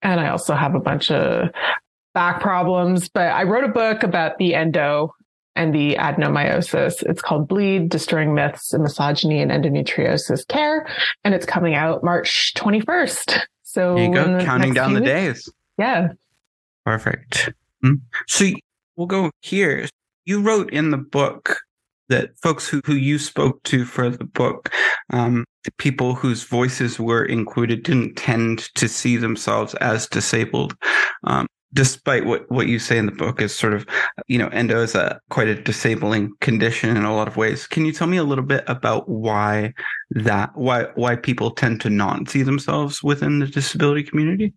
And I also have a bunch of back problems, but I wrote a book about the endo and the adenomyosis. It's called Bleed, Destroying Myths in Misogyny and Endometriosis Care. And it's coming out March 21st. So there you go, counting down the weeks. days. Yeah. Perfect. Hmm. So we'll go here. You wrote in the book that folks who, who you spoke to for the book, um, the people whose voices were included didn't tend to see themselves as disabled. Um, despite what, what you say in the book is sort of, you know, endo is a quite a disabling condition in a lot of ways. Can you tell me a little bit about why that, why, why people tend to not see themselves within the disability community?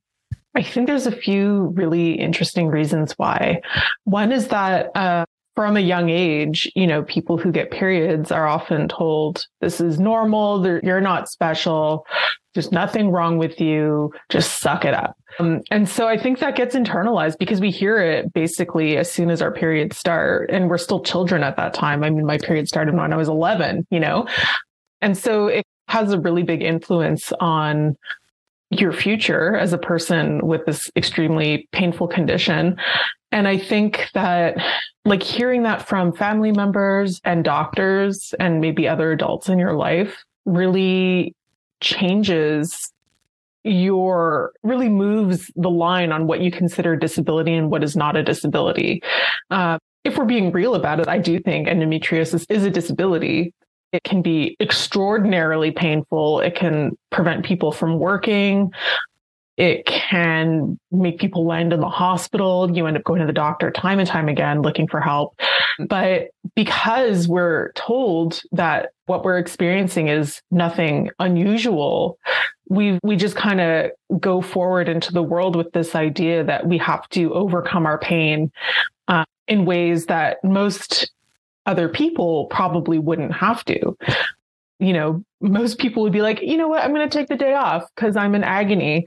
I think there's a few really interesting reasons why. One is that uh, from a young age, you know, people who get periods are often told this is normal, you're not special, there's nothing wrong with you, just suck it up. Um, and so I think that gets internalized because we hear it basically as soon as our periods start, and we're still children at that time. I mean, my period started when I was 11, you know? And so it has a really big influence on your future as a person with this extremely painful condition. And I think that like hearing that from family members and doctors and maybe other adults in your life really changes your really moves the line on what you consider disability and what is not a disability. Uh, if we're being real about it, I do think endometriosis is a disability. It can be extraordinarily painful. It can prevent people from working. It can make people land in the hospital. You end up going to the doctor time and time again looking for help. But because we're told that what we're experiencing is nothing unusual, we we just kind of go forward into the world with this idea that we have to overcome our pain uh, in ways that most other people probably wouldn't have to. You know, most people would be like, you know what, I'm going to take the day off because I'm in agony.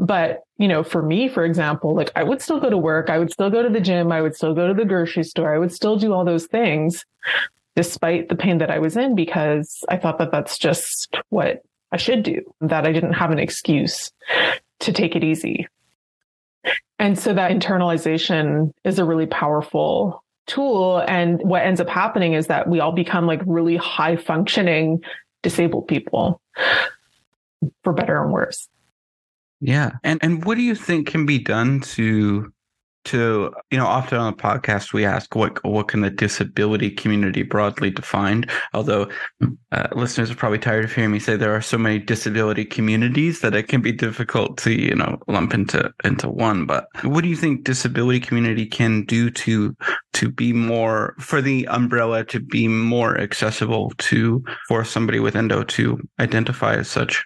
But, you know, for me, for example, like I would still go to work, I would still go to the gym, I would still go to the grocery store, I would still do all those things despite the pain that I was in because I thought that that's just what I should do, that I didn't have an excuse to take it easy. And so that internalization is a really powerful tool. And what ends up happening is that we all become like really high functioning disabled people for better and worse. Yeah. And and what do you think can be done to to you know often on the podcast we ask what what can the disability community broadly define? Although uh, listeners are probably tired of hearing me say there are so many disability communities that it can be difficult to you know lump into into one but what do you think disability community can do to to be more for the umbrella to be more accessible to for somebody with endo to identify as such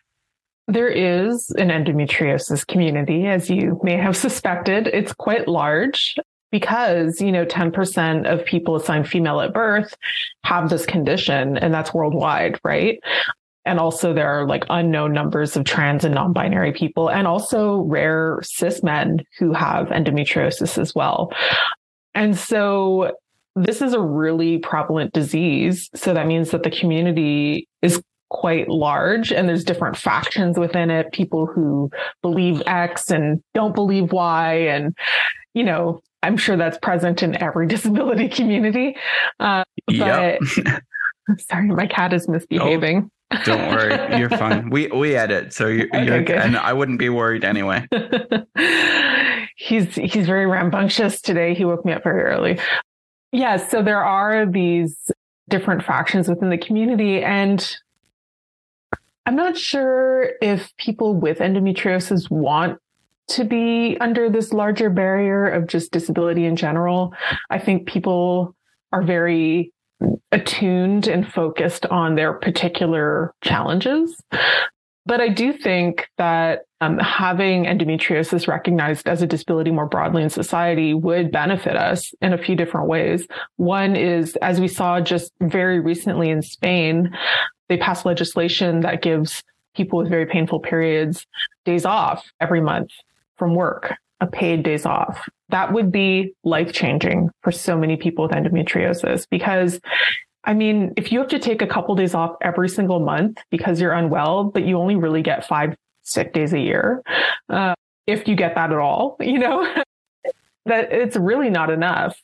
there is an endometriosis community, as you may have [LAUGHS] suspected. It's quite large because, you know, 10% of people assigned female at birth have this condition, and that's worldwide, right? And also, there are like unknown numbers of trans and non binary people, and also rare cis men who have endometriosis as well. And so, this is a really prevalent disease. So, that means that the community is quite large and there's different factions within it people who believe x and don't believe y and you know i'm sure that's present in every [LAUGHS] disability community uh, but Sorry, my cat is misbehaving. Oh, don't worry, you're fine. We we edit, so you're, [LAUGHS] okay, you're good. and I wouldn't be worried anyway. [LAUGHS] he's he's very rambunctious today. He woke me up very early. Yeah, so there are these different factions within the community, and I'm not sure if people with endometriosis want to be under this larger barrier of just disability in general. I think people are very attuned and focused on their particular challenges. But I do think that um, having endometriosis recognized as a disability more broadly in society would benefit us in a few different ways. One is, as we saw just very recently in Spain, they passed legislation that gives people with very painful periods days off every month from work, a paid days off. That would be life changing for so many people with endometriosis because I mean, if you have to take a couple days off every single month because you're unwell, but you only really get five sick days a year, uh, if you get that at all, [LAUGHS] you know, [LAUGHS] that it's really not enough.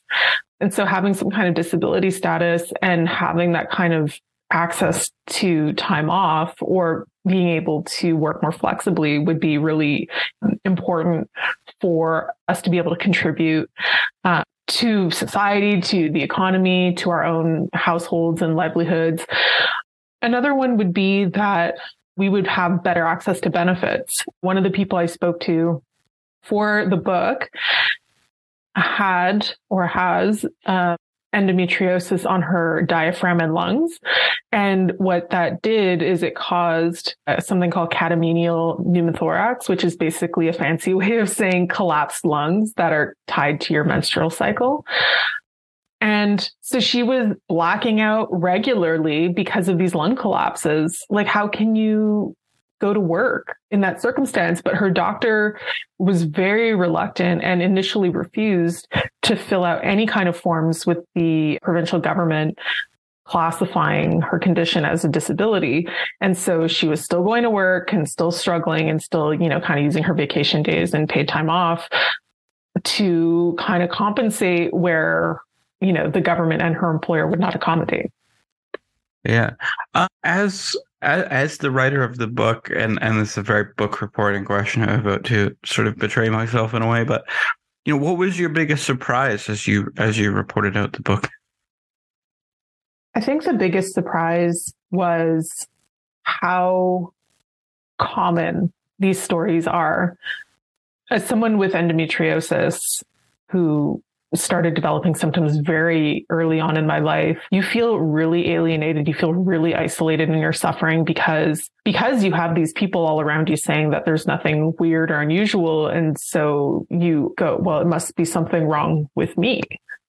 And so having some kind of disability status and having that kind of access to time off or being able to work more flexibly would be really important for us to be able to contribute uh, to society, to the economy, to our own households and livelihoods. Another one would be that we would have better access to benefits. One of the people I spoke to for the book had or has uh, endometriosis on her diaphragm and lungs. And what that did is it caused uh, something called catamenial pneumothorax, which is basically a fancy [LAUGHS] way of saying collapsed lungs that are tied to your menstrual cycle. And so she was blacking out regularly because of these lung collapses. Like, how can you go to work in that circumstance. But her doctor was very reluctant and initially refused to fill out any kind of forms with the provincial government classifying her condition as a disability. And so she was still going to work and still struggling and still, you know, kind of using her vacation days and paid time off to kind of compensate where, you know, the government and her employer would not accommodate. Yeah. Uh, as as, the writer of the book, and and this is a very book reporting question, I'm about to sort of betray myself in a way, but you know, what was your biggest surprise as you as you reported out the book? I think the biggest surprise was how common these stories are. As someone with endometriosis who started developing symptoms very early on in my life, you feel really alienated. You feel really isolated in your suffering because, because you have these people all around you saying that there's nothing weird or unusual. And so you go, well, it must be something wrong with me,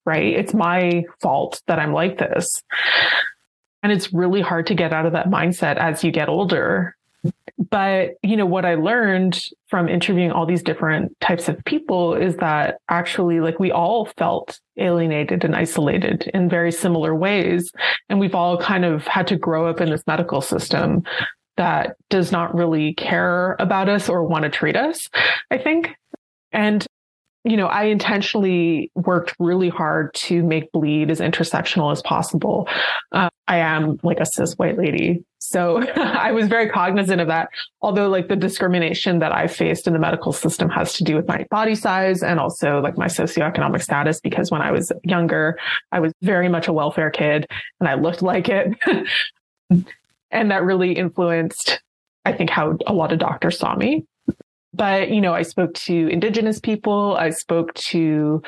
right? It's my fault that I'm like this. And it's really hard to get out of that mindset as you get older but, you know, what I learned from interviewing all these different types of people is that actually, like, we all felt alienated and isolated in very similar ways. And we've all kind of had to grow up in this medical system that does not really care about us or want to treat us, I think. And you know, I intentionally worked really hard to make bleed as intersectional as possible. Uh, I am like a cis white lady. So [LAUGHS] I was very cognizant of that. Although like the discrimination that I faced in the medical system has to do with my body size and also like my socioeconomic status, because when I was younger, I was very much a welfare kid and I looked like it. [LAUGHS] and that really influenced, I think, how a lot of doctors saw me. But, you know, I spoke to indigenous people. I spoke to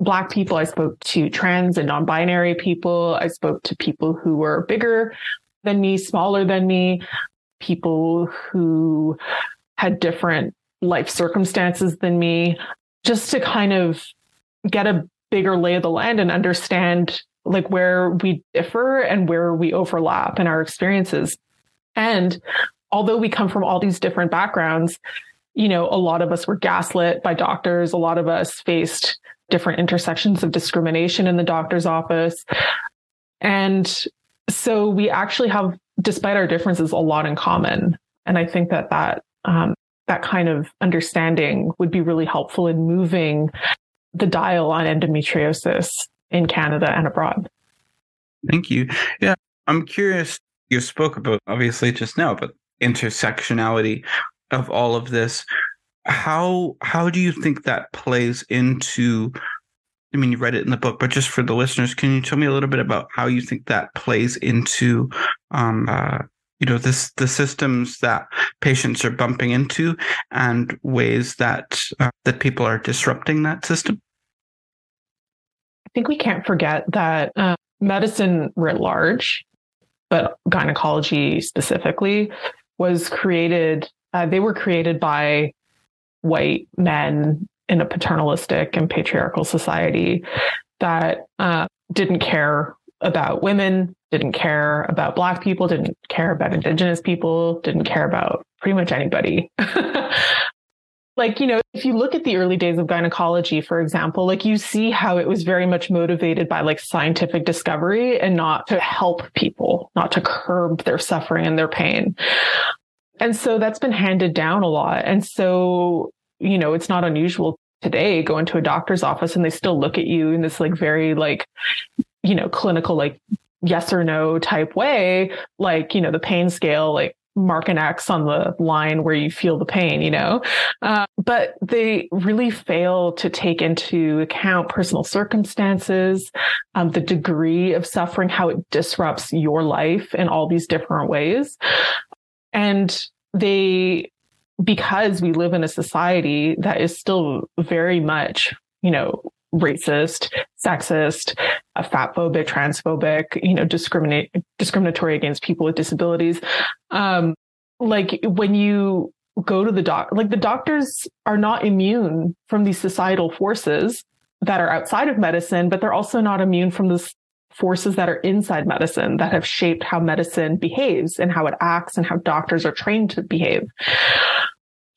black people. I spoke to trans and non-binary people. I spoke to people who were bigger than me, smaller than me, people who had different life circumstances than me, just to kind of get a bigger lay of the land and understand like where we differ and where we overlap in our experiences. And although we come from all these different backgrounds, you know, a lot of us were gaslit by doctors. A lot of us faced different intersections of discrimination in the doctor's office. And so we actually have, despite our differences, a lot in common. And I think that that, um, that kind of understanding would be really helpful in moving the dial on endometriosis in Canada and abroad. Thank you. Yeah. I'm curious. You spoke about obviously just now, but intersectionality of all of this. How how do you think that plays into? I mean, you read it in the book, but just for the listeners, can you tell me a little bit about how you think that plays into um, uh, you know this the systems that patients are bumping into and ways that uh, that people are disrupting that system i think we can't forget that uh, medicine writ large but gynecology specifically was created uh, they were created by white men in a paternalistic and patriarchal society that uh, didn't care about women didn't care about black people, didn't care about indigenous people, didn't care about pretty much anybody. [LAUGHS] like, you know, if you look at the early days of gynecology, for example, like you see how it was very much motivated by like scientific discovery and not to help people, not to curb their suffering and their pain. And so that's been handed down a lot. And so, you know, it's not unusual today go into a doctor's office and they still look at you in this like very like you know clinical like yes or no type way, like, you know, the pain scale, like mark an X on the line where you feel the pain, you know? Uh, but they really fail to take into account personal circumstances, um, the degree of suffering, how it disrupts your life in all these different ways. And they, because we live in a society that is still very much, you know, racist, sexist, fatphobic, transphobic, you know, discriminate discriminatory against people with disabilities. Um, like when you go to the doc, like the doctors are not immune from these societal forces that are outside of medicine, but they're also not immune from the forces that are inside medicine that have shaped how medicine behaves and how it acts and how doctors are trained to behave.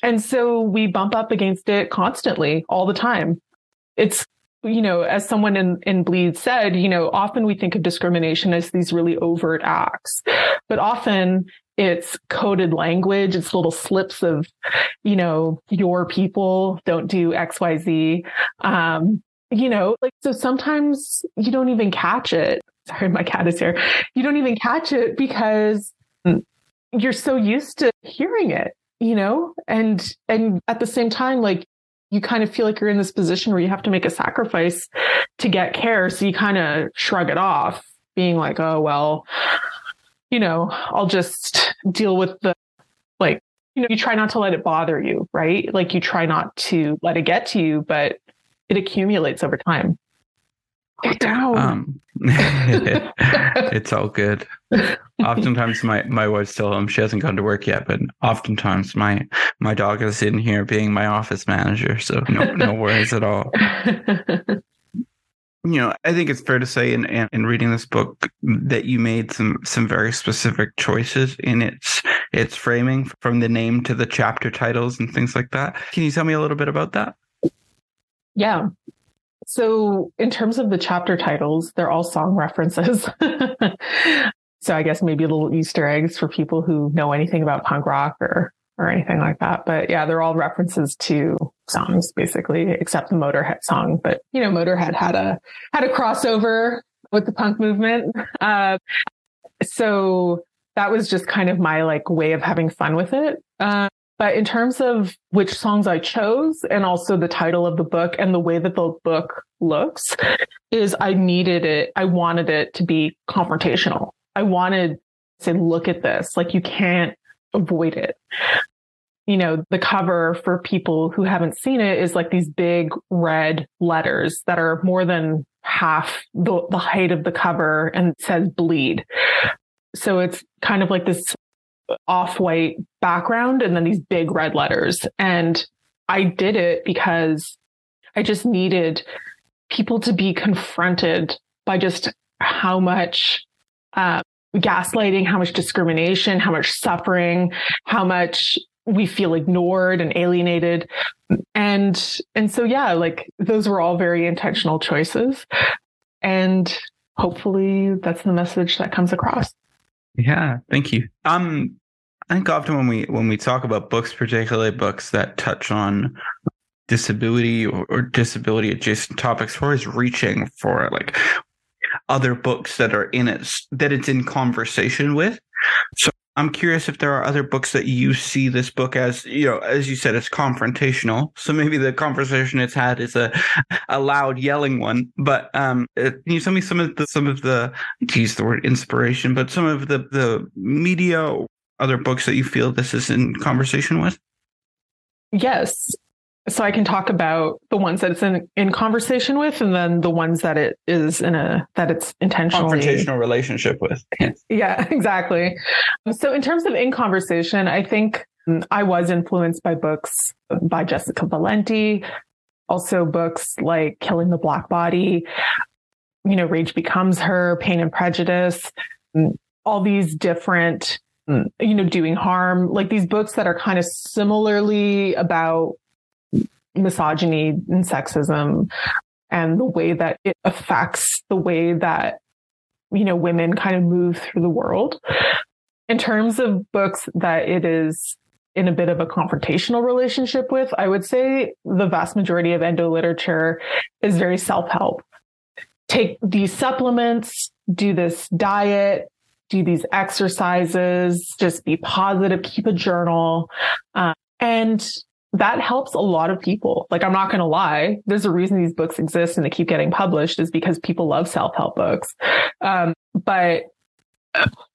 And so we bump up against it constantly all the time. It's you know, as someone in, in Bleed said, you know, often we think of discrimination as these really overt acts, but often it's coded language. It's little slips of, you know, your people don't do X, Y, Z. Um, you know, like, so sometimes you don't even catch it. Sorry, my cat is here. You don't even catch it because you're so used to hearing it, you know, and, and at the same time, like you kind of feel like you're in this position where you have to make a sacrifice to get care. So you kind of shrug it off, being like, oh, well, you know, I'll just deal with the, like, you know, you try not to let it bother you, right? Like you try not to let it get to you, but it accumulates over time. Down. Um, [LAUGHS] it's all good. Oftentimes, my my wife's still home. She hasn't gone to work yet, but oftentimes my my dog is in here being my office manager. So no no [LAUGHS] worries at all. You know, I think it's fair to say in in reading this book that you made some some very specific choices in its its framing, from the name to the chapter titles and things like that. Can you tell me a little bit about that? Yeah. So, in terms of the chapter titles, they're all song references. [LAUGHS] so, I guess maybe little Easter eggs for people who know anything about punk rock or or anything like that. But yeah, they're all references to songs basically, except the Motorhead song. But you know, Motorhead had a had a crossover with the punk movement. [LAUGHS] Uh, so that was just kind of my like way of having fun with it. Uh, but in terms of which songs I chose and also the title of the book and the way that the book looks is I needed it. I wanted it to be confrontational. I wanted to say, look at this. Like you can't avoid it. You know, the cover for people who haven't seen it is like these big red letters that are more than half the, the height of the cover and says bleed. So it's kind of like this off-white background and then these big red letters. And I did it because I just needed people to be confronted by just how much uh, gaslighting, how much discrimination, how much suffering, how much we feel ignored and alienated. And and so yeah, like those were all very intentional choices. And hopefully that's the message that comes across. Yeah, thank you. Um, I think often when we when we talk about books, particularly books that touch on disability or, or disability adjacent topics, we're always reaching for like other books that are in it that it's in conversation with. So I'm curious if there are other books that you see this book as, you know, as you said, it's confrontational. So maybe the conversation it's had is a, a loud yelling one. But um, uh, can you tell me some of the some of the to use the word inspiration, but some of the the media, other books that you feel this is in conversation with? Yes so I can talk about the ones that it's in, in conversation with, and then the ones that it is in a that it's intentionally confrontational relationship with. [LAUGHS] yeah, [LAUGHS] exactly. So in terms of in conversation, I think I was influenced by books by Jessica Valenti, also books like Killing the Black Body, you know, Rage Becomes Her, Pain and Prejudice, all these different you know, doing harm, like these books that are kind of similarly about misogyny and sexism and the way that it affects the way that you know women kind of move through the world. In terms of books that it is in a bit of a confrontational relationship with i would say the vast majority of endo literature is very self-help. Take these supplements do this diet do these exercises just be positive keep a journal uh, and that helps a lot of people. Like, I'm not going to lie. There's a reason these books exist and they keep getting published is because people love self help books. Um, but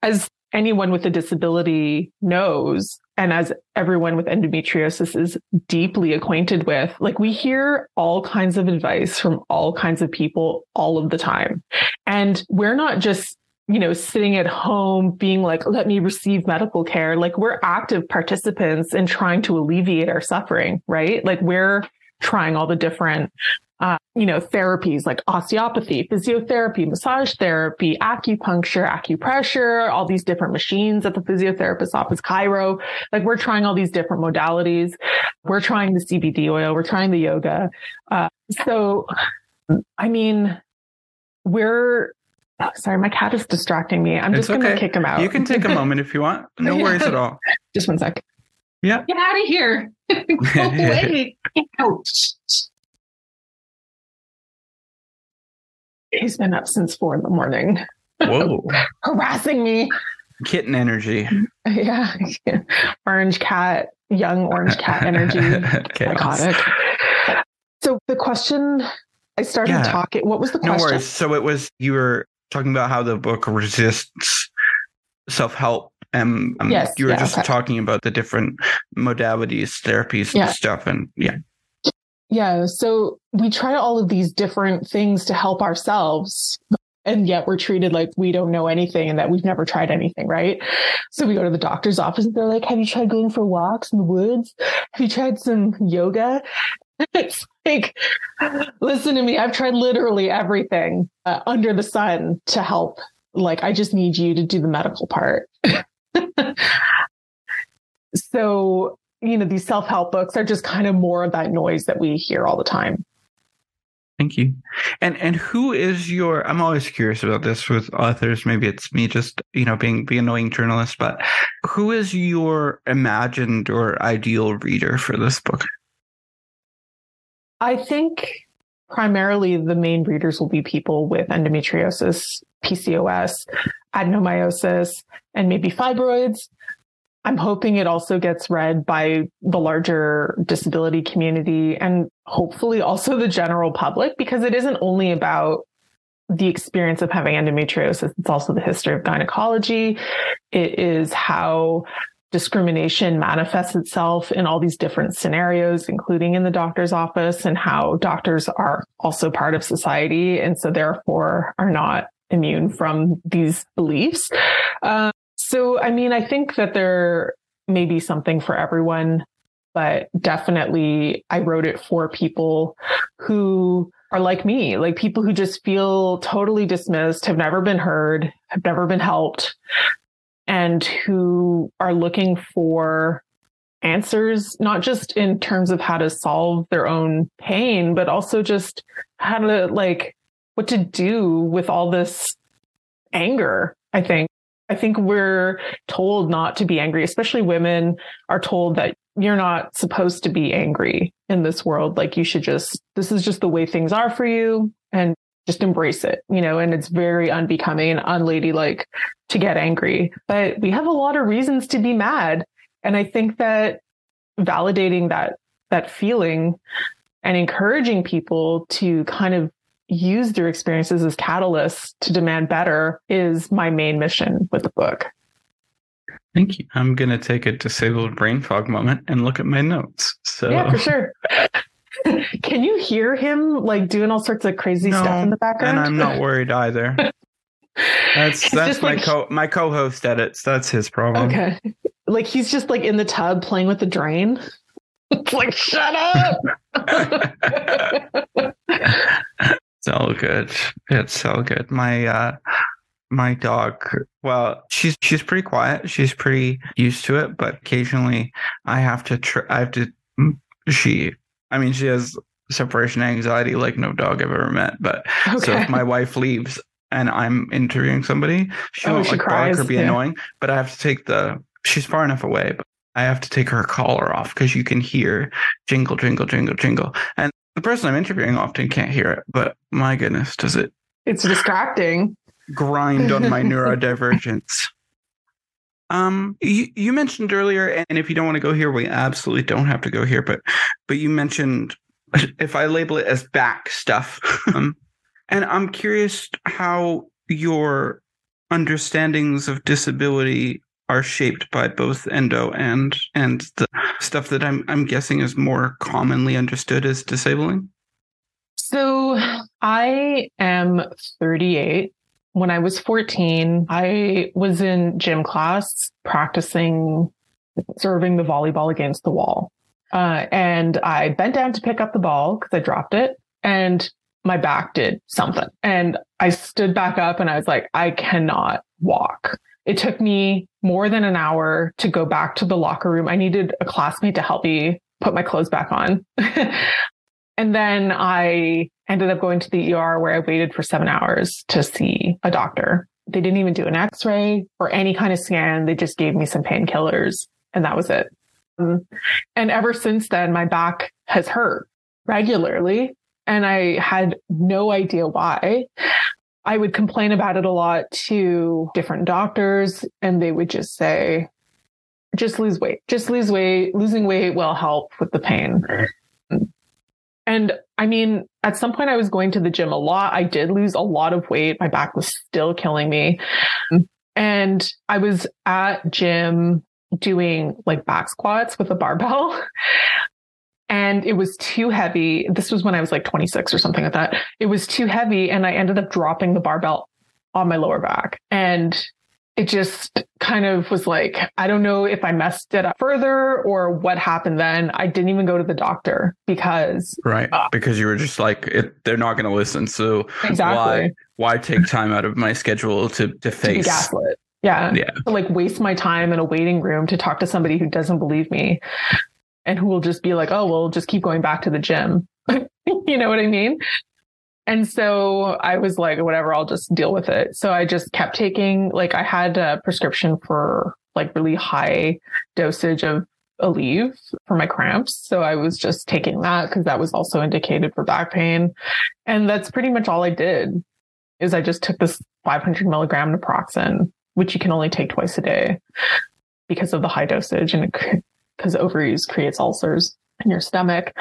as anyone with a disability knows, and as everyone with endometriosis is deeply acquainted with, like we hear all kinds of advice from all kinds of people all of the time. And we're not just you know, sitting at home being like, let me receive medical care. Like we're active participants in trying to alleviate our suffering, right? Like we're trying all the different, uh, you know, therapies like osteopathy, physiotherapy, massage therapy, acupuncture, acupressure, all these different machines at the physiotherapist's office, chiro. Like we're trying all these different modalities. We're trying the CBD oil. We're trying the yoga. Uh, so, I mean, we're Oh, sorry, my cat is distracting me. I'm it's just going to kick him out. You can take a [LAUGHS] moment if you want. No worries at all. [LAUGHS] Just one sec. Yeah. Get out of here. [LAUGHS] Go away. Out. He's been up since four in the morning. Whoa. Harassing me. Kitten energy. Yeah. Orange cat, young orange cat energy. Psychotic. So the question I started yeah. talking. What was the question? No worries. So it was you were talking about how the book resists self help. And um, yes, you were yeah, just okay. talking about the different modalities, therapies, yeah. and stuff. And yeah. Yeah. So we try all of these different things to help ourselves. And yet we're treated like we don't know anything and that we've never tried anything, right? So we go to the doctor's office and they're like, Have you tried going for walks in the woods? Have you tried some yoga? [LAUGHS] it's like, listen to me. I've tried literally everything uh, under the sun to help. Like, I just need you to do the medical part. [LAUGHS] so, you know, these self help books are just kind of more of that noise that we hear all the time. Thank you. And and who is your I'm always curious about this with authors. Maybe it's me just, you know, being the annoying journalist, but who is your imagined or ideal reader for this book? I think primarily the main readers will be people with endometriosis, PCOS, adenomyosis, and maybe fibroids. I'm hoping it also gets read by the larger disability community and hopefully also the general public because it isn't only about the experience of having endometriosis. It's also the history of gynecology. It is how discrimination manifests itself in all these different scenarios, including in the doctor's office, and how doctors are also part of society. And so, therefore, are not immune from these beliefs. Uh, so, I mean, I think that there may be something for everyone, but definitely I wrote it for people who are like me, like people who just feel totally dismissed, have never been heard, have never been helped, and who are looking for answers, not just in terms of how to solve their own pain, but also just how to like what to do with all this anger. I think. I think we're told not to be angry, especially women are told that you're not supposed to be angry in this world. Like you should just, this is just the way things are for you. And just embrace it, you know, and it's very unbecoming and unladylike to get angry. But we have a lot of reasons to be mad. And I think that validating that that feeling and encouraging people to kind of use their experiences as catalysts to demand better is my main mission with the book. Thank you. I'm going to take a disabled brain fog moment and look at my notes. So Yeah, for sure. [LAUGHS] [LAUGHS] Can you hear him like doing all sorts of crazy No, stuff in the background? and I'm not worried either. [LAUGHS] That's that's my like- co my co-host edits. That's his problem. Okay. Like he's just like in the tub playing with the drain. [LAUGHS] It's like, shut up. It's all good. It's all good. My uh my dog well she's she's pretty quiet she's pretty used to it but occasionally i have to tr- i have to she i mean she has separation anxiety like no dog i've ever met but so if my wife leaves and i'm interviewing somebody she Oh, won't she like cries, bark or be yeah. annoying but i have to take the she's far enough away but i have to take her collar off because you can hear jingle jingle jingle jingle and the person i'm interviewing often can't hear it but my goodness does it it's distracting. grind on my [LAUGHS] neurodivergence. Um, you, you mentioned earlier, and if you don't want to go here, we absolutely don't have to go here. But, but you mentioned if I label it as back stuff, [LAUGHS] um, and I'm curious how your understandings of disability are shaped by both endo and and the stuff that I'm I'm guessing is more commonly understood as disabling. So I am 38. When I was 14, I was in gym class practicing serving the volleyball against the wall. Uh, and I bent down to pick up the ball because I dropped it and my back did something. And I stood back up and I was like, I cannot walk. It took me more than an hour to go back to the locker room. I needed a classmate to help me put my clothes back on. [LAUGHS] and then I ended up going to the ER where I waited for seven hours to see a doctor. They didn't even do an x ray or any kind of scan. They just gave me some painkillers and that was it. Um, And ever since then, my back has hurt regularly and I had no idea why. I would complain about it a lot to different doctors and they would just say, just lose weight, just lose weight. Losing weight will help with the pain. And I mean, at some point I was going to the gym a lot. I did lose a lot of weight. My back was still killing me. And I was at gym doing like back squats with a barbell. [LAUGHS] And it was too heavy. This was when I was like 26 or something like that. It was too heavy. And I ended up dropping the barbell on my lower back. And it just kind of was like, I don't know if I messed it up further or what happened then. I didn't even go to the doctor because Right. Ah. Because you were just like, it, they're not going to listen. So exactly why why take time out of my schedule to to to face? gaslit. Yeah. Yeah. To like waste my time in a waiting room to talk to somebody who doesn't believe me and who will just be like, oh, well, just keep going back to the gym. [LAUGHS] you know what I mean? And so I was like, whatever, I'll just deal with it. So I just kept taking, like, I had a prescription for like really high dosage of Aleve for my cramps. So I was just taking that because that was also indicated for back pain. And that's pretty much all I did is I just took this 500 milligram naproxen, which you can only take twice a day because of the high dosage and because overuse creates ulcers in your stomach.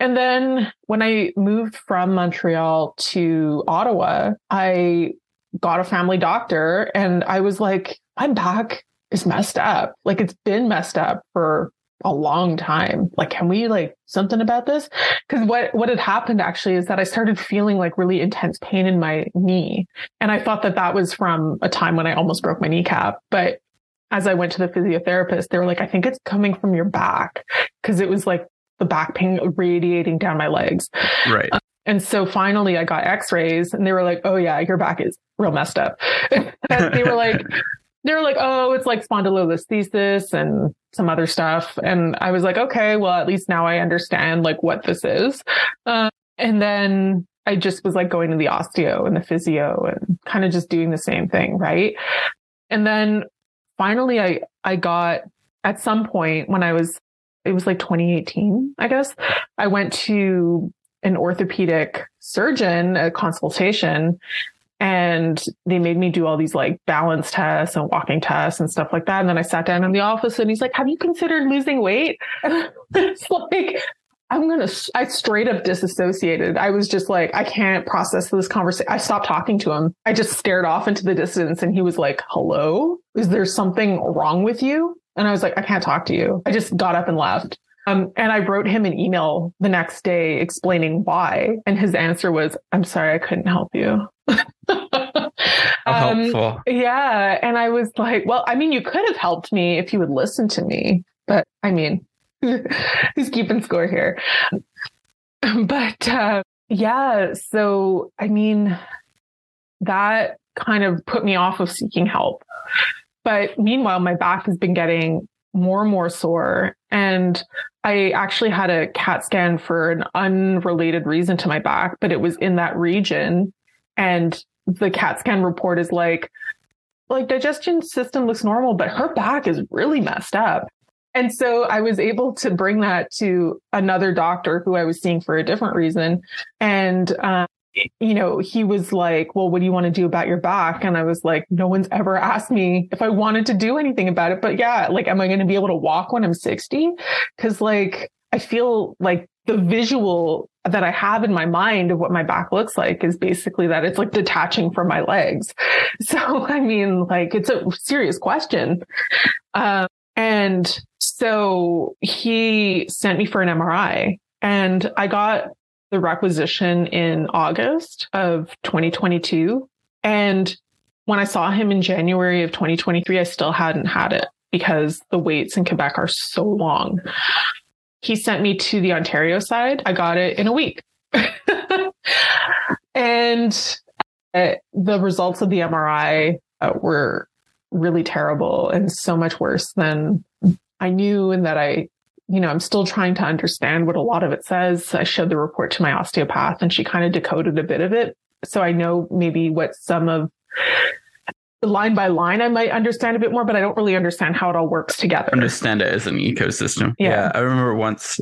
And then when I moved from Montreal to Ottawa, I got a family doctor and I was like, my back is messed up. Like it's been messed up for a long time. Like, can we like something about this? Because what what had happened actually is that I started feeling like really intense pain in my knee, and I thought that that was from a time when I almost broke my kneecap. But as I went to the physiotherapist, they were like, "I think it's coming from your back," because it was like the back pain radiating down my legs. Right. And so finally I got x-rays and they were like, oh yeah, your back is real messed up. [LAUGHS] they were like, they were like, oh, it's like spondylolisthesis and some other stuff. And I was like, okay, well, at least now I understand like what this is. Uh, and then I just was like going to the osteo and the physio and kind of just doing the same thing. Right. And then finally I, I got at some point when I was, it was like 2018, I guess I went to an orthopedic surgeon a consultation and they made me do all these like balance tests and walking tests and stuff like that. And then I sat down in the office and he's like, have you considered losing weight? [LAUGHS] It's like, I'm to, I straight up disassociated. I was just like, I can't process this conversation. I stopped talking to him. I just stared off into the distance and he was like, hello, is there something wrong with you? And I was like, I can't talk to you. I just got up and left. Um, and I wrote him an email the next day explaining why. And his answer was, I'm sorry, I couldn't help you. [LAUGHS] How helpful. Yeah. And I was like, well, I mean, you could have helped me if you would listen to me. But I mean, [LAUGHS] who's keeping score here? [LAUGHS] But uh, yeah. So, I mean, that kind of put me off of seeking help. But meanwhile, my back has been getting more and more sore. And I actually had a CAT scan for an unrelated reason to my back, but it was in that region. And the CAT scan report is like, like digestion system looks normal, but her back is really messed up. And so I was able to bring that to another doctor who I was seeing for a different reason. And, um, you know, he was like, well, what do you want to do about your back? And I was like, no one's ever asked me if I wanted to do anything about it. But yeah, like, am I going to be able to walk when I'm 60? Cause like, I feel like the visual that I have in my mind of what my back looks like is basically that it's like detaching from my legs. [LAUGHS] So, I mean, like, it's a serious question. Um, and so he sent me for an MRI and I got the requisition in August of 2022. And when I saw him in January of 2023, I still hadn't had it because the waits in Quebec are so long. He sent me to the Ontario side. I got it in a week. [LAUGHS] and uh, the results of the MRI uh, were really terrible and so much worse than I knew and that I you know, I'm still trying to understand what a lot of it says. I showed the report to my osteopath and she kind of decoded a bit of it. So I know maybe what some of line by line I might understand a bit more, but I don't really understand how it all works together. Understand it as an ecosystem. Yeah. yeah I remember once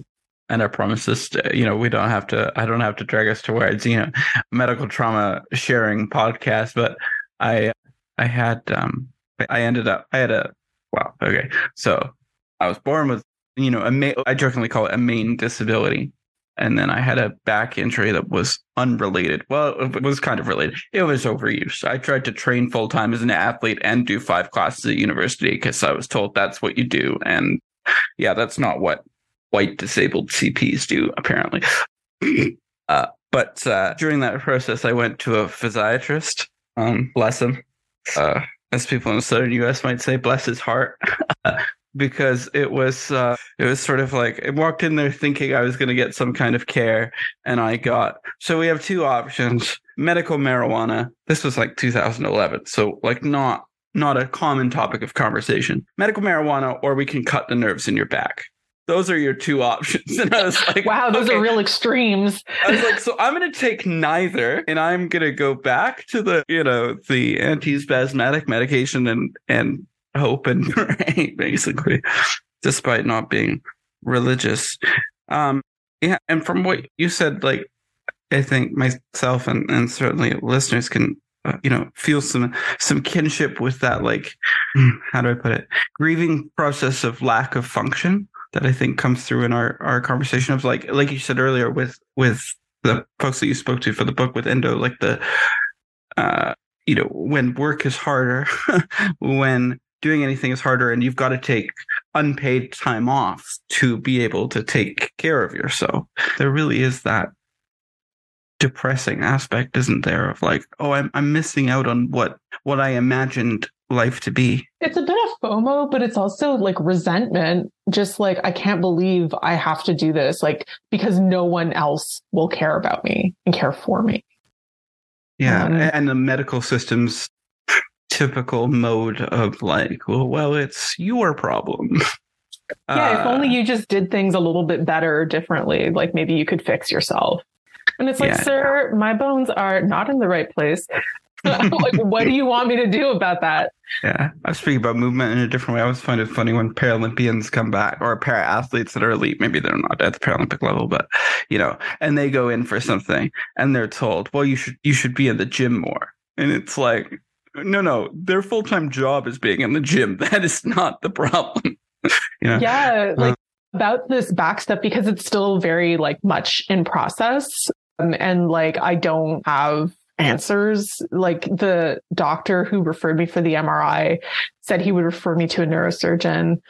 and I promise this, you know, we don't have to, I don't have to drag us towards, you know, medical trauma sharing podcast, but I, I had, um, I ended up, I had a, wow. Okay. So I was born with you know, a ma- I jokingly call it a main disability. And then I had a back injury that was unrelated. Well, it was kind of related. It was overuse. I tried to train full time as an athlete and do five classes at university because I was told that's what you do. And yeah, that's not what white disabled CPs do, apparently. [CLEARS THROAT] uh, but uh, during that process, I went to a physiatrist. Um, bless him. Uh, as people in the southern US might say, bless his heart. [LAUGHS] because it was uh, it was sort of like I walked in there thinking I was going to get some kind of care, and I got so we have two options: medical marijuana. This was like 2011, so like not not a common topic of conversation. Medical marijuana, or we can cut the nerves in your back. Those are your two options. [LAUGHS] And I was [LAUGHS] like, wow, those okay. are real extremes. I was like, so I'm going to take neither and I'm going to go back to the, you know, the anti-spasmodic medication and, and hope and pray, basically, despite not being religious. Um, yeah, and from what you said, like I think myself and, and certainly listeners can uh, you know feel some some kinship with that like how do i put it grieving process of lack of function that i think comes through in our our conversation of like like you said earlier with with the folks that you spoke to for the book with endo like the uh you know when work is harder [LAUGHS] when doing anything is harder and you've got to take unpaid time off to be able to take care of yourself. There really is that depressing aspect, isn't there? Of like, oh, I'm I'm missing out on what what I imagined life to be. It's a bit of FOMO, but it's also like resentment. Just like I can't believe I have to do this, like because no one else will care about me and care for me. Yeah, um, and the medical systems typical mode of like, well, well, it's your problem. [LAUGHS] Yeah, uh, if only you just did things a little bit better or differently, like maybe you could fix yourself. And it's like, yeah. sir, my bones are not in the right place. [LAUGHS] like, what do you want me to do about that? Yeah, I was speaking about movement in a different way. I always find it funny when Paralympians come back or para athletes that are elite. Maybe they're not at the Paralympic level, but you know, and they go in for something and they're told, "Well, you should you should be in the gym more," and it's like, no, no, their full time job is being in the gym. [LAUGHS] That is not the problem. know? [LAUGHS] Yeah, like. Uh, about this back stuff because it's still very like much in process um, and like I don't have answers. Like the doctor who referred me for the MRI said he would refer me to a neurosurgeon.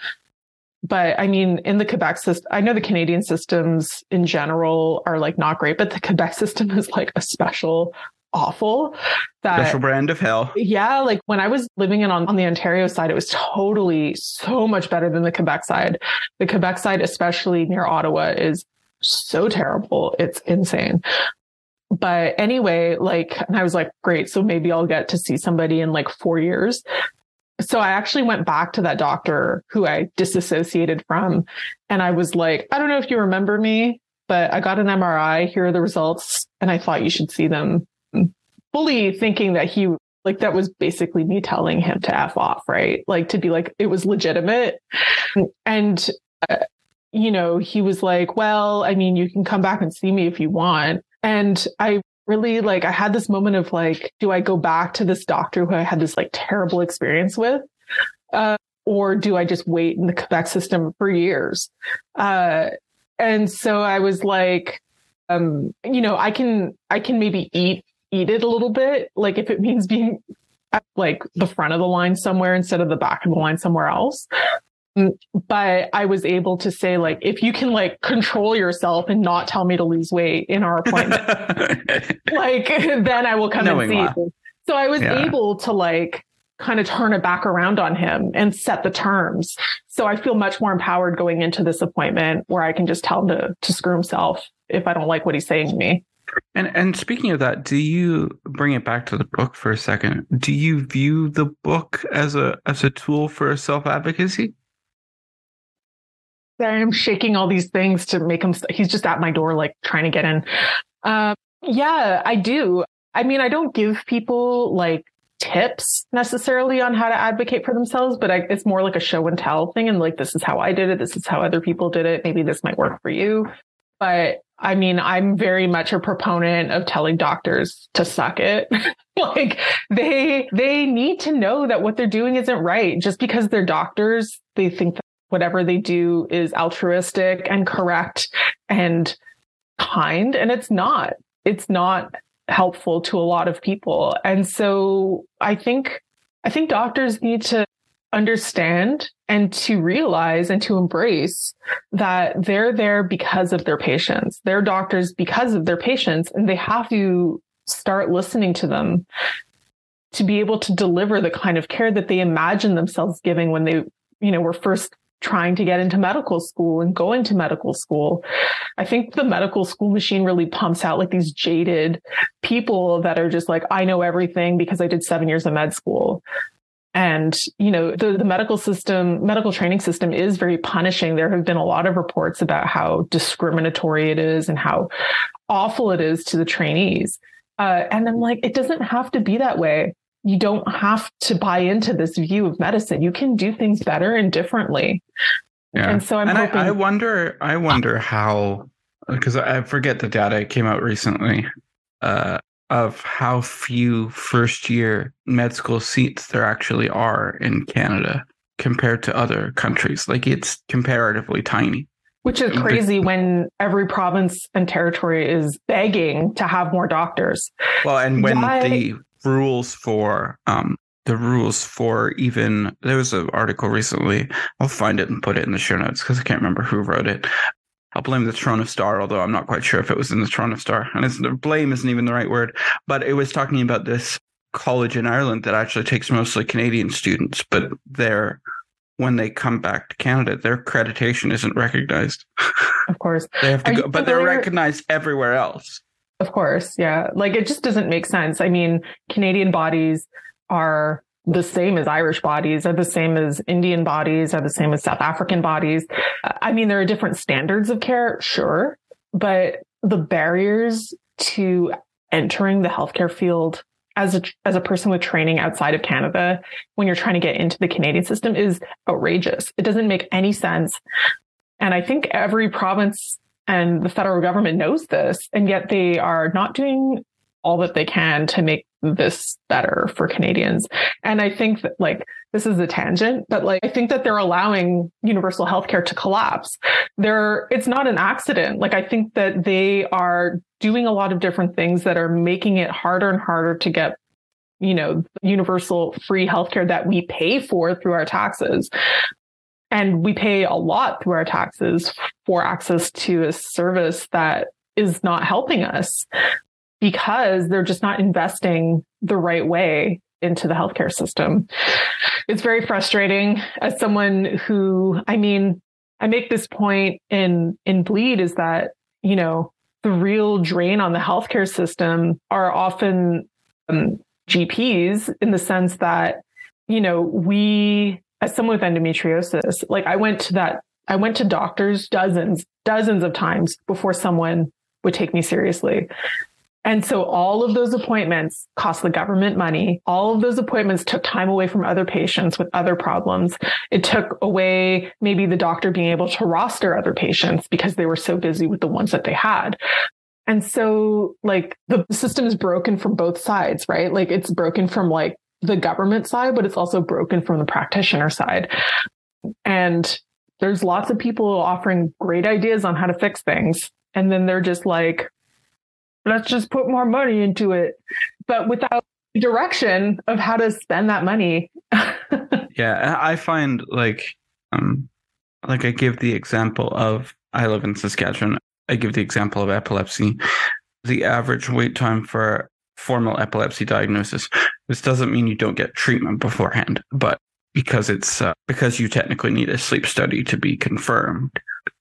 But I mean, in the Quebec system, I know the Canadian systems in general are like not great, but the Quebec [LAUGHS] system is like a special awful that special brand of hell. Yeah, like when I was living in on, on the Ontario side, it was totally so much better than the Quebec side. The Quebec side, especially near Ottawa, is so terrible. It's insane but anyway, like, and I was like, great. So maybe I'll get to see somebody in like four years. So I actually went back to that doctor who I disassociated from. And I was like, I don't know if you remember me, but I got an MRI. Here are the results. And I thought you should see them fully thinking that he, like, that was basically me telling him to F off, right? Like to be like, it was legitimate. And, uh, you know, he was like, well, I mean, you can come back and see me if you want. And I really like, I had this moment of like, do I go back to this doctor who I had this like terrible experience with? Uh, or do I just wait in the Quebec system for years? Uh, and so I was like, um, you know, I can, I can maybe eat, eat it a little bit. Like if it means being at like the front of the line somewhere instead of the back of the line somewhere else. Mm, but I was able to say like, if you can like control yourself and not tell me to lose weight in our appointment, [LAUGHS] like [LAUGHS] then I will come Knowing and see you. So I was yeah. able to like kind of turn it back around on him and set the terms. So I feel much more empowered going into this appointment where I can just tell him to, to screw himself if I don't like what he's saying to me. And and speaking of that, do you bring it back to the book for a second? Do you view the book as a as a tool for self advocacy? I'm shaking all these things to make him. He's just at my door, like trying to get in. Uh, yeah, I do. I mean, I don't give people like tips necessarily on how to advocate for themselves, but I, it's more like a show and tell thing. And like, this is how I did it. This is how other people did it. Maybe this might work for you. But I mean, I'm very much a proponent of telling doctors to suck it. [LAUGHS] like they, they need to know that what they're doing isn't right. Just because they're doctors, they think that whatever they do is altruistic and correct and kind. And it's not. It's not helpful to a lot of people. And so I think I think doctors need to understand and to realize and to embrace that they're there because of their patients. They're doctors because of their patients and they have to start listening to them to be able to deliver the kind of care that they imagine themselves giving when they, you know, were first trying to get into medical school and going to medical school. I think the medical school machine really pumps out like these jaded people that are just like, I know everything because I did seven years of med school. And, you know, the, the medical system, medical training system is very punishing. There have been a lot of reports about how discriminatory it is and how awful it is to the trainees. Uh, and I'm like, it doesn't have to be that way you don't have to buy into this view of medicine. You can do things better and differently. Yeah. And so I'm and hoping- I, I wonder, I wonder how, because I forget the data came out recently uh, of how few first year med school seats there actually are in Canada compared to other countries. Like it's comparatively tiny. Which is crazy when every province and territory is begging to have more doctors. Well, and when Why? the rules for um, the rules for even there was an article recently. I'll find it and put it in the show notes because I can't remember who wrote it. I'll blame the Toronto Star, although I'm not quite sure if it was in the Toronto Star. [LAUGHS] And it's blame isn't even the right word, but it was talking about this college in Ireland that actually takes mostly Canadian students, but they're when they come back to Canada, their accreditation isn't recognized. [LAUGHS] Of course, they have to Are go, but they're recognized everywhere else. Of course. Yeah. Like it just doesn't make sense. I mean, Canadian bodies are the same as Irish bodies, are the same as Indian bodies, are the same as South African bodies. I mean, there are different standards of care, sure, but the barriers to entering the healthcare field as a as a person with training outside of Canada, when you're trying to get into the Canadian system, is outrageous. It doesn't make any sense, and I think every province and the federal government knows this, and yet they are not doing all that they can to make this better for Canadians. And I think that like this is a tangent, but like I think that they're allowing universal healthcare to collapse. They're it's not an accident. Like I think that they are doing a lot of different things that are making it harder and harder to get you know universal free healthcare that we pay for through our taxes. And we pay a lot through our taxes for access to a service that is not helping us because they're just not investing the right way into the healthcare system. It's very frustrating as someone who, I mean, I make this point in, in bleed is that, you know, the real drain on the healthcare system are often um, GPs in the sense that, you know, we, as someone with endometriosis, like I went to that, I went to doctors dozens, dozens of times before someone would take me seriously. And so all of those appointments cost the government money. All of those appointments took time away from other patients with other problems. It took away maybe the doctor being able to roster other patients because they were so busy with the ones that they had. And so like the system is broken from both sides, right? Like it's broken from like the government side, but it's also broken from the practitioner side. And there's lots of people offering great ideas on how to fix things. And then they're just like, let's just put more money into it, but without direction of how to spend that money. [LAUGHS] yeah, I find like, um, like I give the example of I live in Saskatchewan. I give the example of epilepsy. The average wait time for formal epilepsy diagnosis. This doesn't mean you don't get treatment beforehand, but because it's uh, because you technically need a sleep study to be confirmed,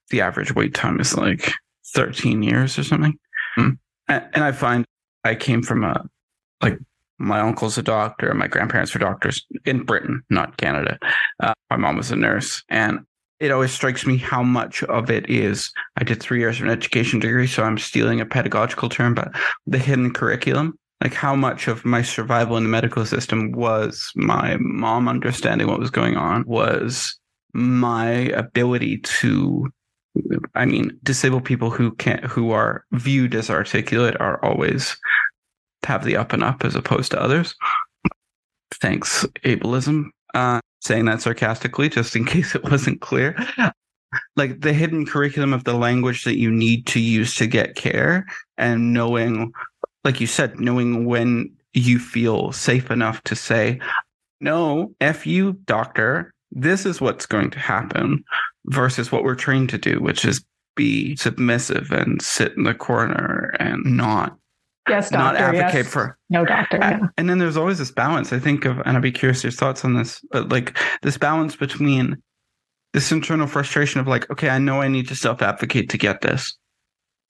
the average wait time is like 13 years or something. Hmm and I find I came from a like my uncle's a doctor, my grandparents were doctors in Britain, not Canada. Uh, my mom was a nurse, and it always strikes me how much of it is. I did three years of an education degree, so I'm stealing a pedagogical term, but the hidden curriculum. Like how much of my survival in the medical system was my mom understanding what was going on, was my ability to I mean, disabled people who can't, who are viewed as articulate are always have the up and up as opposed to others. Thanks, ableism. Uh, saying that sarcastically, just in [LAUGHS] case it wasn't clear. Like the hidden curriculum of the language that you need to use to get care and knowing, like you said, knowing when you feel safe enough to say, no, F you, doctor, this is what's going to happen versus what we're trained to do, which is be submissive and sit in the corner and not yes, doctor, not advocate yes. for no doctor. Yeah. And then there's always this balance. I think of, and I'd be curious your thoughts on this, but like this balance between this internal frustration of like, okay, I know I need to self advocate to get this.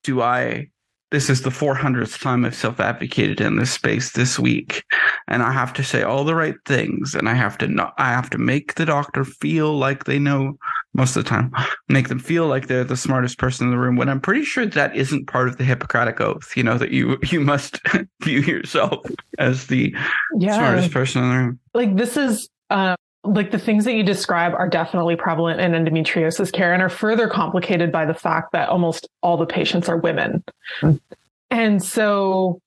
Do I this is the 400th time I've self advocated in this space this week. And I have to say all the right things. And I have to not, I have to make the doctor feel like they know most of the time, make them feel like they're the smartest person in the room when I'm pretty sure that isn't part of the Hippocratic oath, you know, that you, you must [LAUGHS] view yourself as the yeah. smartest person in the room. Like this is, uh, like the things that you describe are definitely prevalent in endometriosis care and are further complicated by the fact that almost all the patients are women. Hmm. And so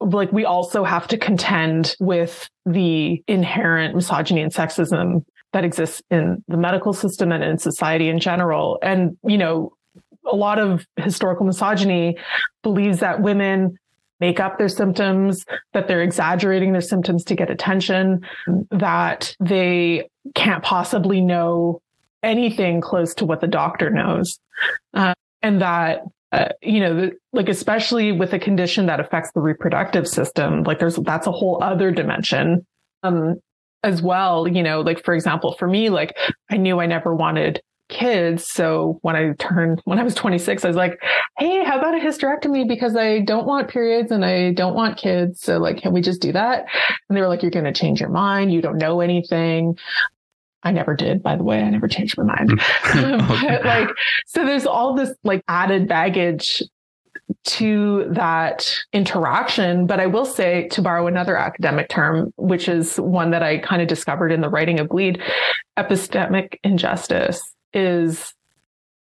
like we also have to contend with the inherent misogyny and sexism that exists in the medical system and in society in general. And, you know, a lot of historical misogyny believes that women make up their symptoms, that they're exaggerating their symptoms to get attention, that they can't possibly know anything close to what the doctor knows. Uh, and that, uh, you know, like, especially with a condition that affects the reproductive system, like there's, that's a whole other dimension. Um, as well, you know, like for example, for me, like I knew I never wanted kids. So when I turned, when I was 26, I was like, Hey, how about a hysterectomy? Because I don't want periods and I don't want kids. So like, can we just do that? And they were like, you're going to change your mind. You don't know anything. I never did, by the way. I never changed my mind. Mm. [LAUGHS] [LAUGHS] but like, so there's all this like added baggage to that interaction. But I will say, to borrow another academic term, which is one that I kind of discovered in the writing of Bleed, epistemic injustice is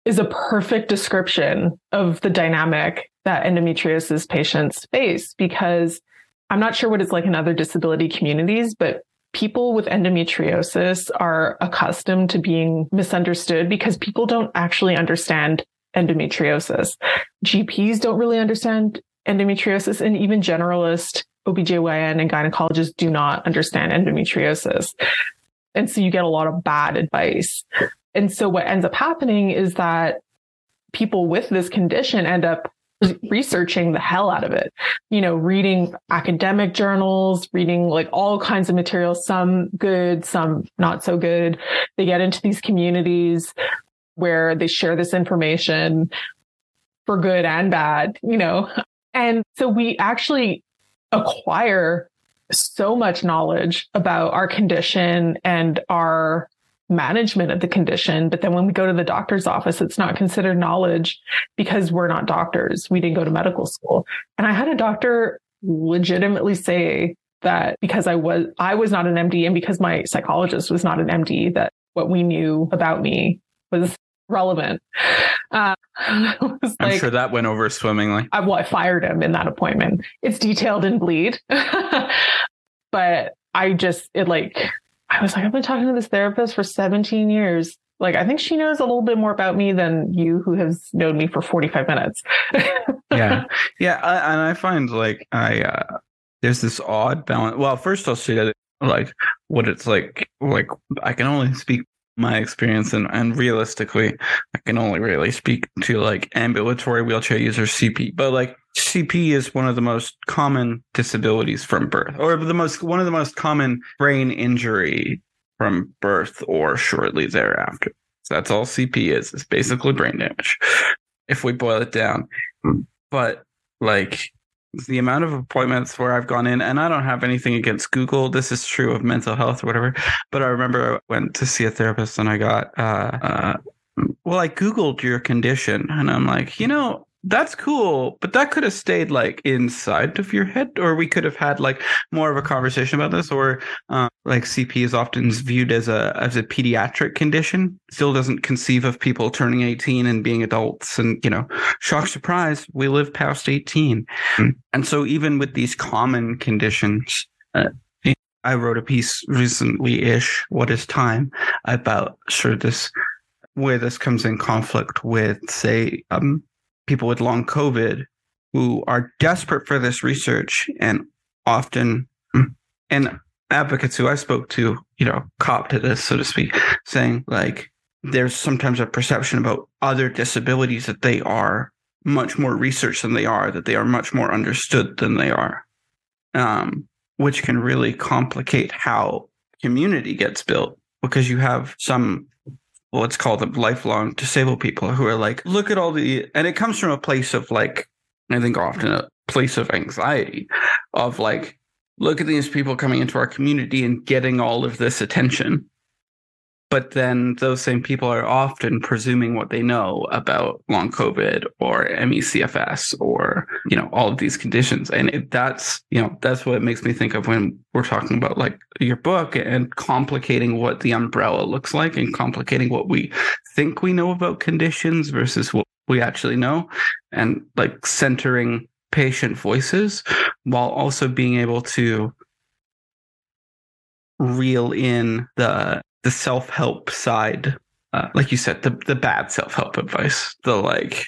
is a perfect description of the dynamic that endometriosis patients face because I'm not sure what it's like in other disability communities, but people with endometriosis are accustomed to being misunderstood because people don't actually understand endometriosis. GPs don't really understand endometriosis and even generalist OBGYN and gynecologists do not understand endometriosis. And so you get a lot of bad advice. And so what ends up happening is that people with this condition end up researching the hell out of it. You know, reading academic journals, reading like all kinds of materials, some good, some not so good. They get into these communities where they share this information for good and bad, you know. And so we actually acquire so much knowledge about our condition and our management of the condition. But then when we go to the doctor's office, it's not considered knowledge because we're not doctors. We didn't go to medical school. And I had a doctor legitimately say that because I was, I was not an MD and because my psychologist was not an MD, that what we knew about me was relevant. Uh, [LAUGHS] I'm like, sure that went over swimmingly. I, well, I fired him in that appointment. It's detailed in bleed, [LAUGHS] but I just, it like, I was like, I've been talking to this therapist for 17 years. Like, I think she knows a little bit more about me than you who has known me for 45 minutes. [LAUGHS] yeah. Yeah. I, and I find like, I, uh, there's this odd balance. Well, first I'll say that like what it's like, like I can only speak my experience and, and realistically i can only really speak to like ambulatory wheelchair users cp but like cp is one of the most common disabilities from birth or the most one of the most common brain injury from birth or shortly thereafter. So that's all cp is it's basically brain damage if we boil it down. Hmm. But like the amount of appointments where I've gone in, and I don't have anything against Google. This is true of mental health or whatever. But I remember I went to see a therapist and I got, uh, uh, well, I Googled your condition and I'm like, you know, that's cool, but that could have stayed like inside of your head, or we could have had like more of a conversation about this, or uh, like CP is often viewed as a as a pediatric condition. Still doesn't conceive of people turning eighteen and being adults, and you know, shock surprise, we live past eighteen, and so even with these common conditions. Uh, I wrote a piece recently ish, What is Time, about sort of this where this comes in conflict with, say, um, people with long COVID who are desperate for this research and often, and advocates who I spoke to, you know, cop to this, so to speak, saying like there's sometimes a perception about other disabilities that they are much more researched than they are, that they are much more understood than they are, um, which can really complicate how community gets built because you have some let's call them lifelong disabled people who are like, look at all the, and it comes from a place of like, I think often a place of anxiety of like, look at these people coming into our community and getting all of this attention but then those same people are often presuming what they know about long COVID or ME/CFS or you know all of these conditions, and it, that's you know that's what makes me think of when we're talking about like your book and complicating what the umbrella looks like and complicating what we think we know about conditions versus what we actually know, and like centering patient voices while also being able to reel in the the self help side, uh, like you said, the the bad self help advice, the like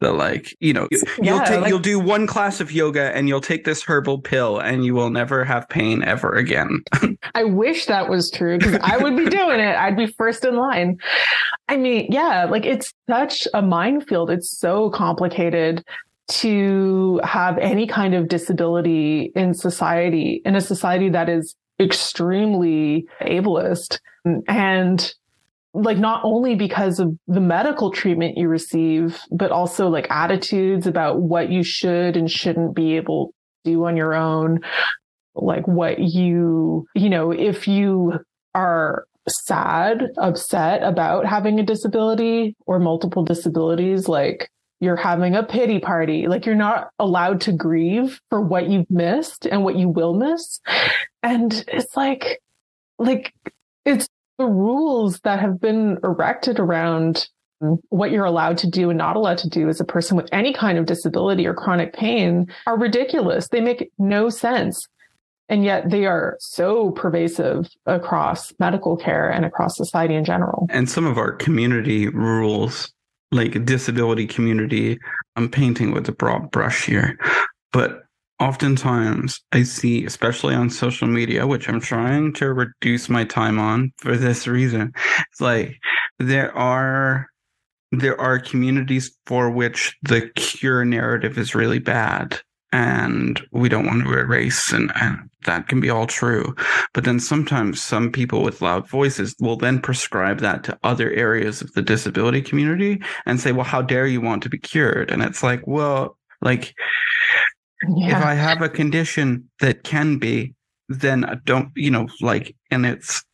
the like you know you, will take like, you'll do one class of yoga and you'll take this herbal pill and you will never have pain ever again. [LAUGHS] I wish that was true because i would be [LAUGHS] doing it. I'd be first in line. I mean yeah like it's such a minefield. It's so complicated to have any kind of disability in society in a society that is extremely ableist and like not only because of the medical treatment you receive, but also like attitudes about what you should and shouldn't be able to do on your own. Like what you, you know, if you are sad, upset about having a disability or multiple disabilities, like you're having a pity party. Like you're not allowed to grieve for what you've missed and what you will miss. And it's like, like it's the rules that have been erected around what you're allowed to do and not allowed to do as a person with any kind of disability or chronic pain are ridiculous. They make no sense. And yet they are so pervasive across medical care and across society in general. And some of our community rules, like disability community, I'm painting with a broad brush here, but oftentimes I see, especially on social media, which I'm trying to reduce my time on for this reason. It's like there are there are communities for which the cure narrative is really bad and we don't want to erase and, and, that can be all true but then sometimes some people with loud voices will then prescribe that to other areas of the disability community and say well how dare you want to be cured and it's like well like yeah. if i have a condition that can be then I don't you know like and it's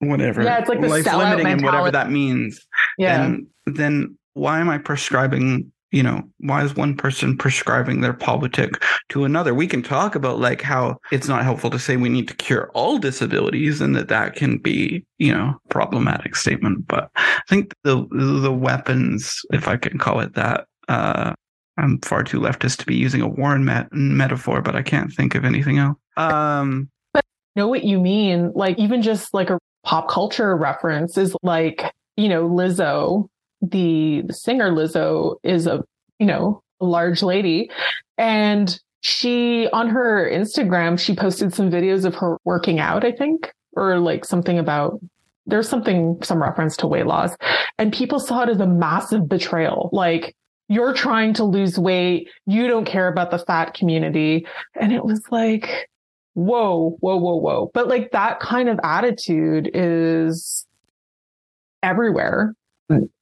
whatever yeah it's like the life limiting and whatever that means yeah. then then why am i prescribing you know why is one person prescribing their politic to another? We can talk about like how it's not helpful to say we need to cure all disabilities and that that can be you know problematic statement but i think the the weapons if i can call it that uh i'm far too leftist to be using a warren met- metaphor but i can't think of anything else um but I know what you mean like even just like a pop culture reference is like you know lizzo the, the singer Lizzo is a, you know, a large lady. And she, on her Instagram, she posted some videos of her working out, I think, or like something about there's something, some reference to weight loss. And people saw it as a massive betrayal. Like, you're trying to lose weight. You don't care about the fat community. And it was like, whoa, whoa, whoa, whoa. But like that kind of attitude is everywhere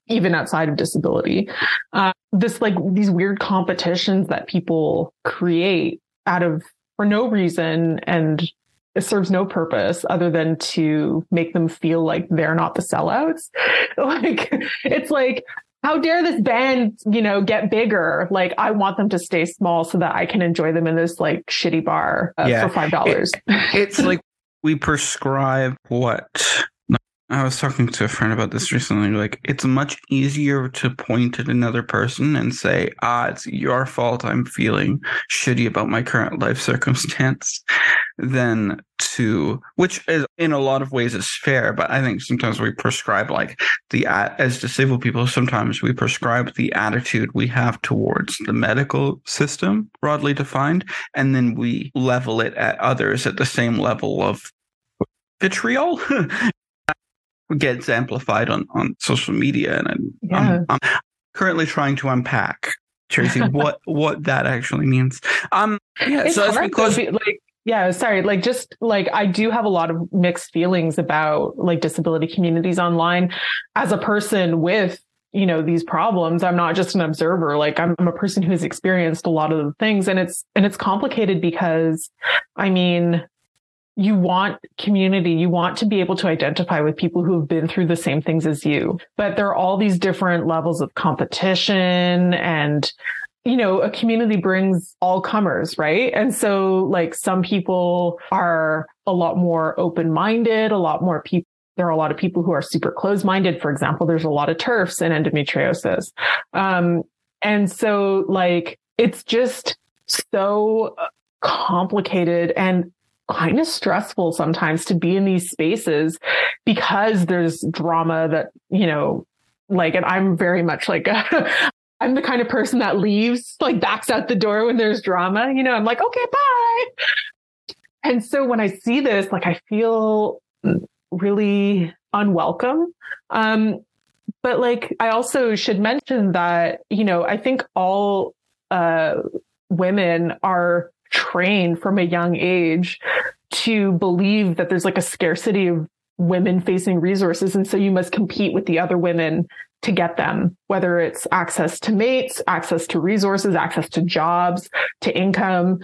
even outside of disability. Uh, this like these weird competitions that people create out of for no reason and it serves no purpose other than to make them feel like they're not the sellouts. [LAUGHS] like it's like how dare this band, you know, get bigger? Like I want them to stay small so that I can enjoy them in this like shitty bar uh, yeah. for five dollars. It, it's like we prescribe what I was talking to a friend about this recently. Like, it's much easier to point at another person and say, ah, it's your fault I'm feeling shitty about my current life circumstance than to, which is in a lot of ways is fair. But I think sometimes we prescribe, like, the, as disabled people, sometimes we prescribe the attitude we have towards the medical system, broadly defined, and then we level it at others at the same level of vitriol [LAUGHS] gets amplified on, on social media. And I'm, yeah. I'm, I'm currently trying to unpack, Tracey, [LAUGHS] what, what that actually means. Um, yeah, it's so that's because. Be, like, yeah, sorry. Like, just like I do have a lot of mixed feelings about like disability communities online as a person with you know these problems i'm not just an observer like I'm, I'm, a person who's experienced a lot of the things and it's and it's complicated because i mean you want community. You want to be able to identify with people who have been through the same things as you. But there are all these different levels of competition and you know, a community brings all comers, right? And so like some people are a lot more open minded, a lot more people there are a lot of people who are super close minded. For example, there's a lot of TERFs in endometriosis. Um, and so like, it's just so complicated and kind of stressful sometimes to be in these spaces because there's drama that, you know, like, and I'm very much like, [LAUGHS] I'm the kind of person that leaves, like backs out the door when there's drama, you know, I'm like, okay, bye. And so when I see this, like, I feel really unwelcome. Um, but like, I also should mention that, you know, I think all, uh, women are trained from a young age to believe that there's like a scarcity of women facing resources. And so you must compete with the other women to get them, whether it's access to mates, access to resources, access to jobs, to income.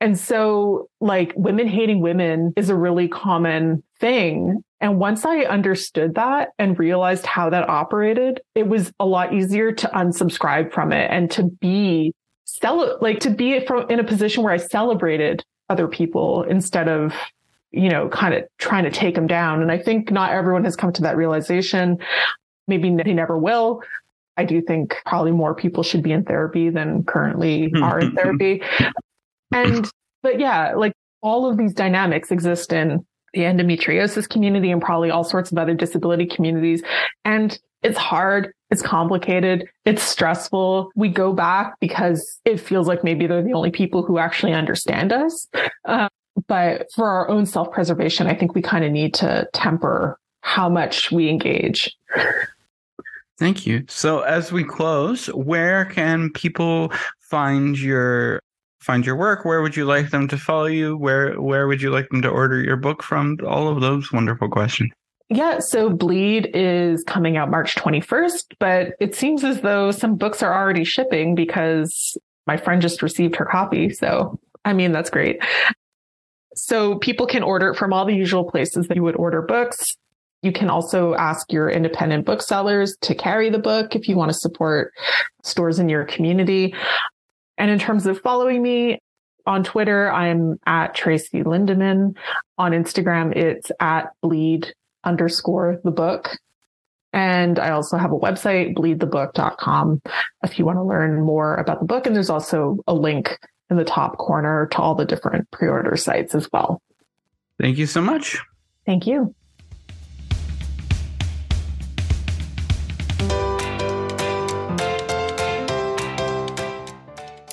And so like women hating women is a really common thing And once I understood that and realized how that operated, it was a lot easier to unsubscribe from it and to be cel- like to be from in a position where I celebrated other people instead of you know kind of trying to take them down. And I think not everyone has come to that realization. Maybe they never will. I do think probably more people should be in therapy than currently hmm. are in [LAUGHS] therapy. And but yeah, like all of these dynamics exist in the endometriosis community and probably all sorts of other disability communities. And it's hard. It's complicated. It's stressful. We go back because it feels like maybe they're the only people who actually understand us. Uh, but for our own self preservation, I think we kind of need to temper how much we engage. Thank you. So as we close, where can people find your find your work? Where would you like them to follow you? Where where would you like them to order your book from? All of those wonderful questions. Yeah, so Bleed is coming out March 21st, but it seems as though some books are already shipping because my friend just received her copy. So, I mean, that's great. So, people can order it from all the usual places that you would order books. You can also ask your independent booksellers to carry the book if you want to support stores in your community. And in terms of following me on Twitter, I'm at Tracey Lindeman. On Instagram, it's at bleed underscore the book. And I also have a website, bleedthebook.com, if you want to learn more about the book. And there's also a link in the top corner to all the different pre order sites as well. Thank you so much. Thank you.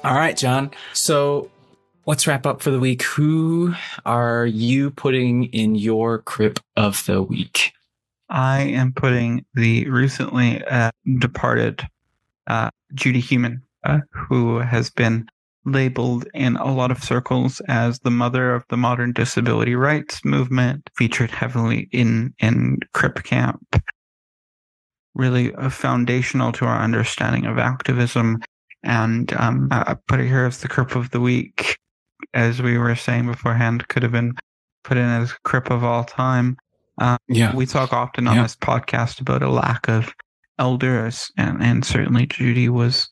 All right, John. So let's wrap up for the week. Who are you putting in your crip of the week? I am putting the recently uh, departed uh, Judy Heumann, uh, who has been labeled in a lot of circles as the mother of the modern disability rights movement, featured heavily in in Crip Camp. Really foundational to our understanding of activism and um, I put it here as the crip of the week. As we were saying beforehand, could have been put in as crip of all time. Uh, yeah, we talk often on yeah. this podcast about a lack of elders, and and certainly Judy was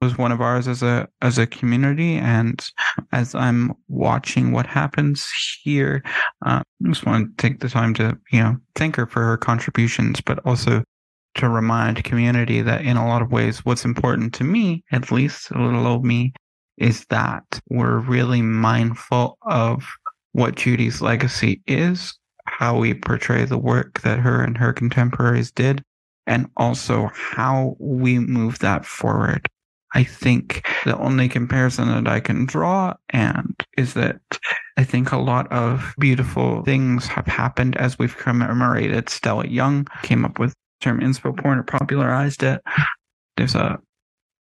was one of ours as a as a community. And as I'm watching what happens here, uh, I just want to take the time to you know thank her for her contributions, but also to remind community that in a lot of ways, what's important to me, at least a little old me, is that we're really mindful of what Judy's legacy is, how we portray the work that her and her contemporaries did, and also how we move that forward. I think the only comparison that I can draw and is that I think a lot of beautiful things have happened as we've commemorated Stella Young, came up with term inspo porn or popularized it. There's a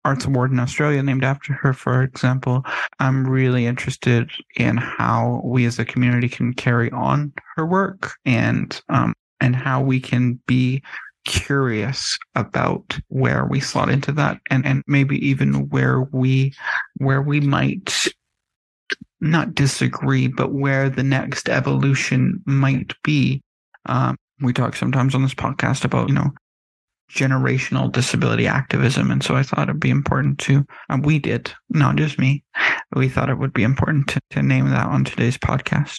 arts award in Australia named after her, for example. I'm really interested in how we as a community can carry on her work and um, and how we can be curious about where we slot into that and and maybe even where we where we might not disagree but where the next evolution might be um, we talk sometimes on this podcast about, you know, generational disability activism. And so I thought it'd be important to, um, we did, not just me, we thought it would be important to, to name that on today's podcast.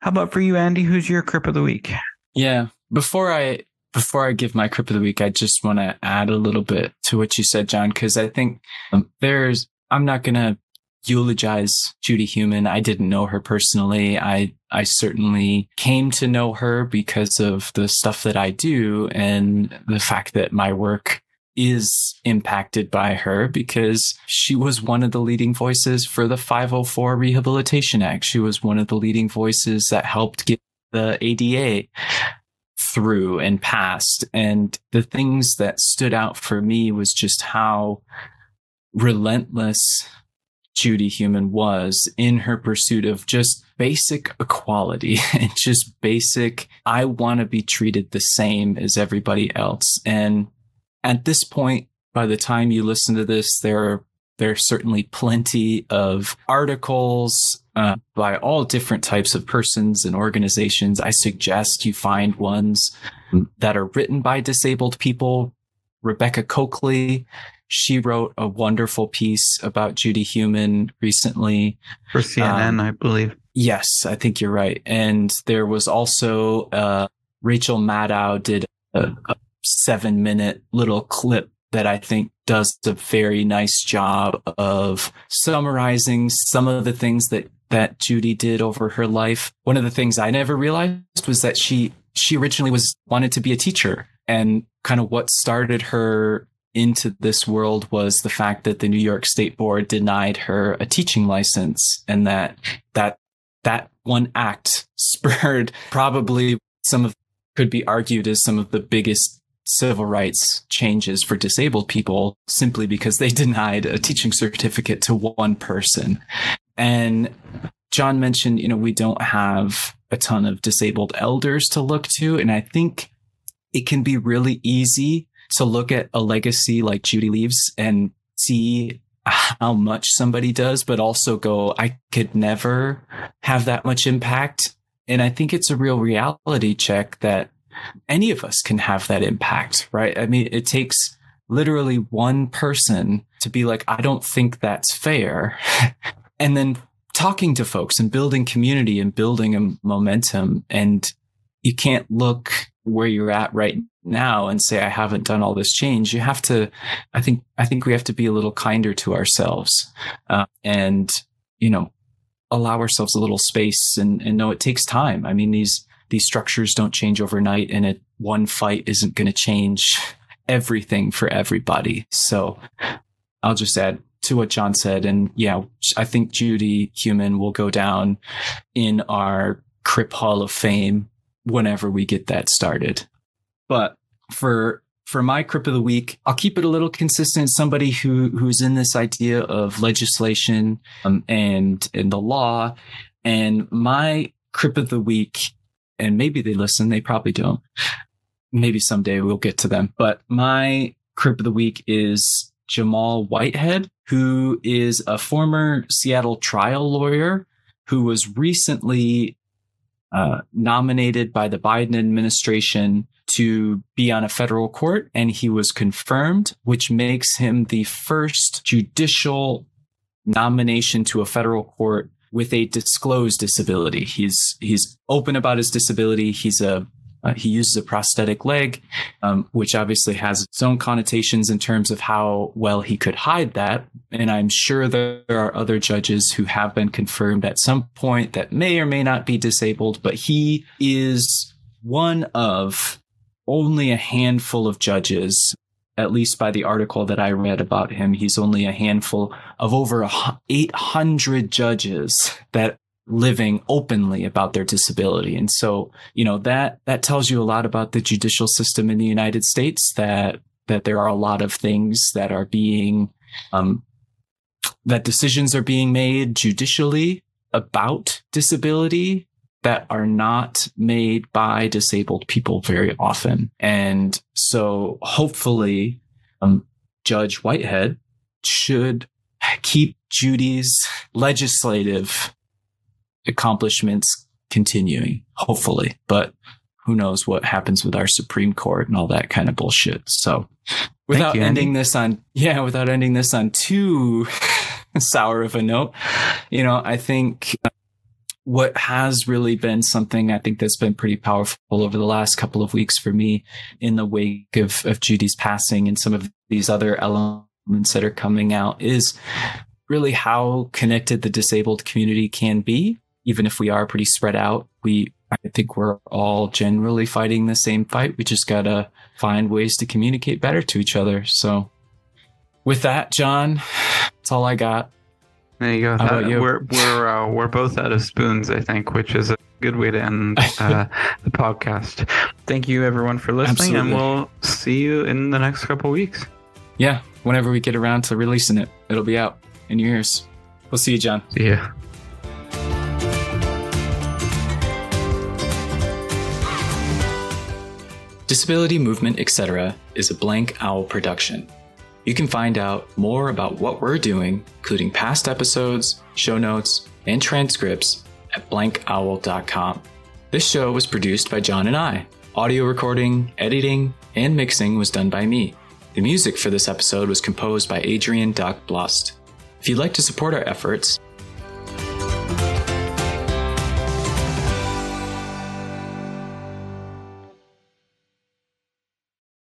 How about for you, Andy? Who's your crip of the week? Yeah. Before I, before I give my crip of the week, I just want to add a little bit to what you said, John, because I think um, there's, I'm not going to eulogize Judy Heumann. I didn't know her personally. I I certainly came to know her because of the stuff that I do and the fact that my work is impacted by her because she was one of the leading voices for the 504 Rehabilitation Act. She was one of the leading voices that helped get the ADA through and passed. And the things that stood out for me was just how relentless Judy Heumann was in her pursuit of just basic equality [LAUGHS] and just basic, I want to be treated the same as everybody else. And at this point, by the time you listen to this, there are, there are certainly plenty of articles, uh, by all different types of persons and organizations. I suggest you find ones that are written by disabled people. Rebecca Cokley, she wrote a wonderful piece about Judy Heumann recently. For CNN, um, I believe. Yes, I think you're right. And there was also uh, Rachel Maddow did a, a seven minute little clip that I think does a very nice job of summarizing some of the things that that Judy did over her life. One of the things I never realized was that she she originally was wanted to be a teacher and kind of what started her into this world was the fact that the New York State Board denied her a teaching license and that that that one act [LAUGHS] spurred probably some of could be argued as some of the biggest civil rights changes for disabled people simply because they [LAUGHS] denied a teaching certificate to one person. And John mentioned, you know, we don't have a ton of disabled elders to look to. And I think it can be really easy to look at a legacy like Judy leaves and see how much somebody does, but also go, I could never have that much impact. And I think it's a real reality check that any of us can have that impact, right? I mean, it takes literally one person to be like, I don't think that's fair. [LAUGHS] and then talking to folks and building community and building a momentum. And you can't look where you're at right now and say, I haven't done all this change. You have to, I think, I think we have to be a little kinder to ourselves, uh, and, you know, allow ourselves a little space and, and know it takes time. I mean, these, these structures don't change overnight and it, one fight isn't going to change everything for everybody. So I'll just add to what John said. And yeah, I think Judy Heumann will go down in our Crip Hall of Fame whenever we get that started. But for for my Crip of the Week, I'll keep it a little consistent. Somebody who who's in this idea of legislation um, and in the law. And my Crip of the Week and maybe they listen, they probably don't. Maybe someday we'll get to them. But my crip of the week is Jamal Whitehead, who is a former Seattle trial lawyer who was recently uh, nominated by the Biden administration to be on a federal court, and he was confirmed, which makes him the first judicial nomination to a federal court with a disclosed disability. He's he's open about his disability. He's a uh, he uses a prosthetic leg, um, which obviously has its own connotations in terms of how well he could hide that. And I'm sure there are other judges who have been confirmed at some point that may or may not be disabled, but he is one of only a handful of judges at least by the article that I read about him, he's only a handful of over 800 judges that living openly about their disability. And so, you know, that, that tells you a lot about the judicial system in the United States that, that there are a lot of things that are being, um, that decisions are being made judicially about disability that are not made by disabled people very often. And so hopefully, um, Judge Whitehead should keep Judy's legislative accomplishments continuing, hopefully. But who knows what happens with our Supreme Court and all that kind of bullshit. So without you, ending this on, yeah, without ending this on too [LAUGHS] sour of a note, you know, I think what has really been something I think that's been pretty powerful over the last couple of weeks for me in the wake of, of Judy's passing and some of these other elements that are coming out is really how connected the disabled community can be. Even if we are pretty spread out, we, I think we're all generally fighting the same fight. We just gotta find ways to communicate better to each other. So with that, John, that's all I got. There you go. About you? We're we're uh, we're both out of spoons, I think, which is a good way to end [LAUGHS] uh, the podcast. Thank you, everyone, for listening, Absolutely. and we'll see you in the next couple weeks. Yeah, whenever we get around to releasing it, it'll be out in your ears. We'll see you, John. See ya. Disability Movement, etc. is a Blank Owl production. You can find out more about what we're doing, including past episodes, show notes, and transcripts at blankowl.com. This show was produced by John and I. Audio recording, editing, and mixing was done by me. The music for this episode was composed by Adrian Doc Blust. If you'd like to support our efforts,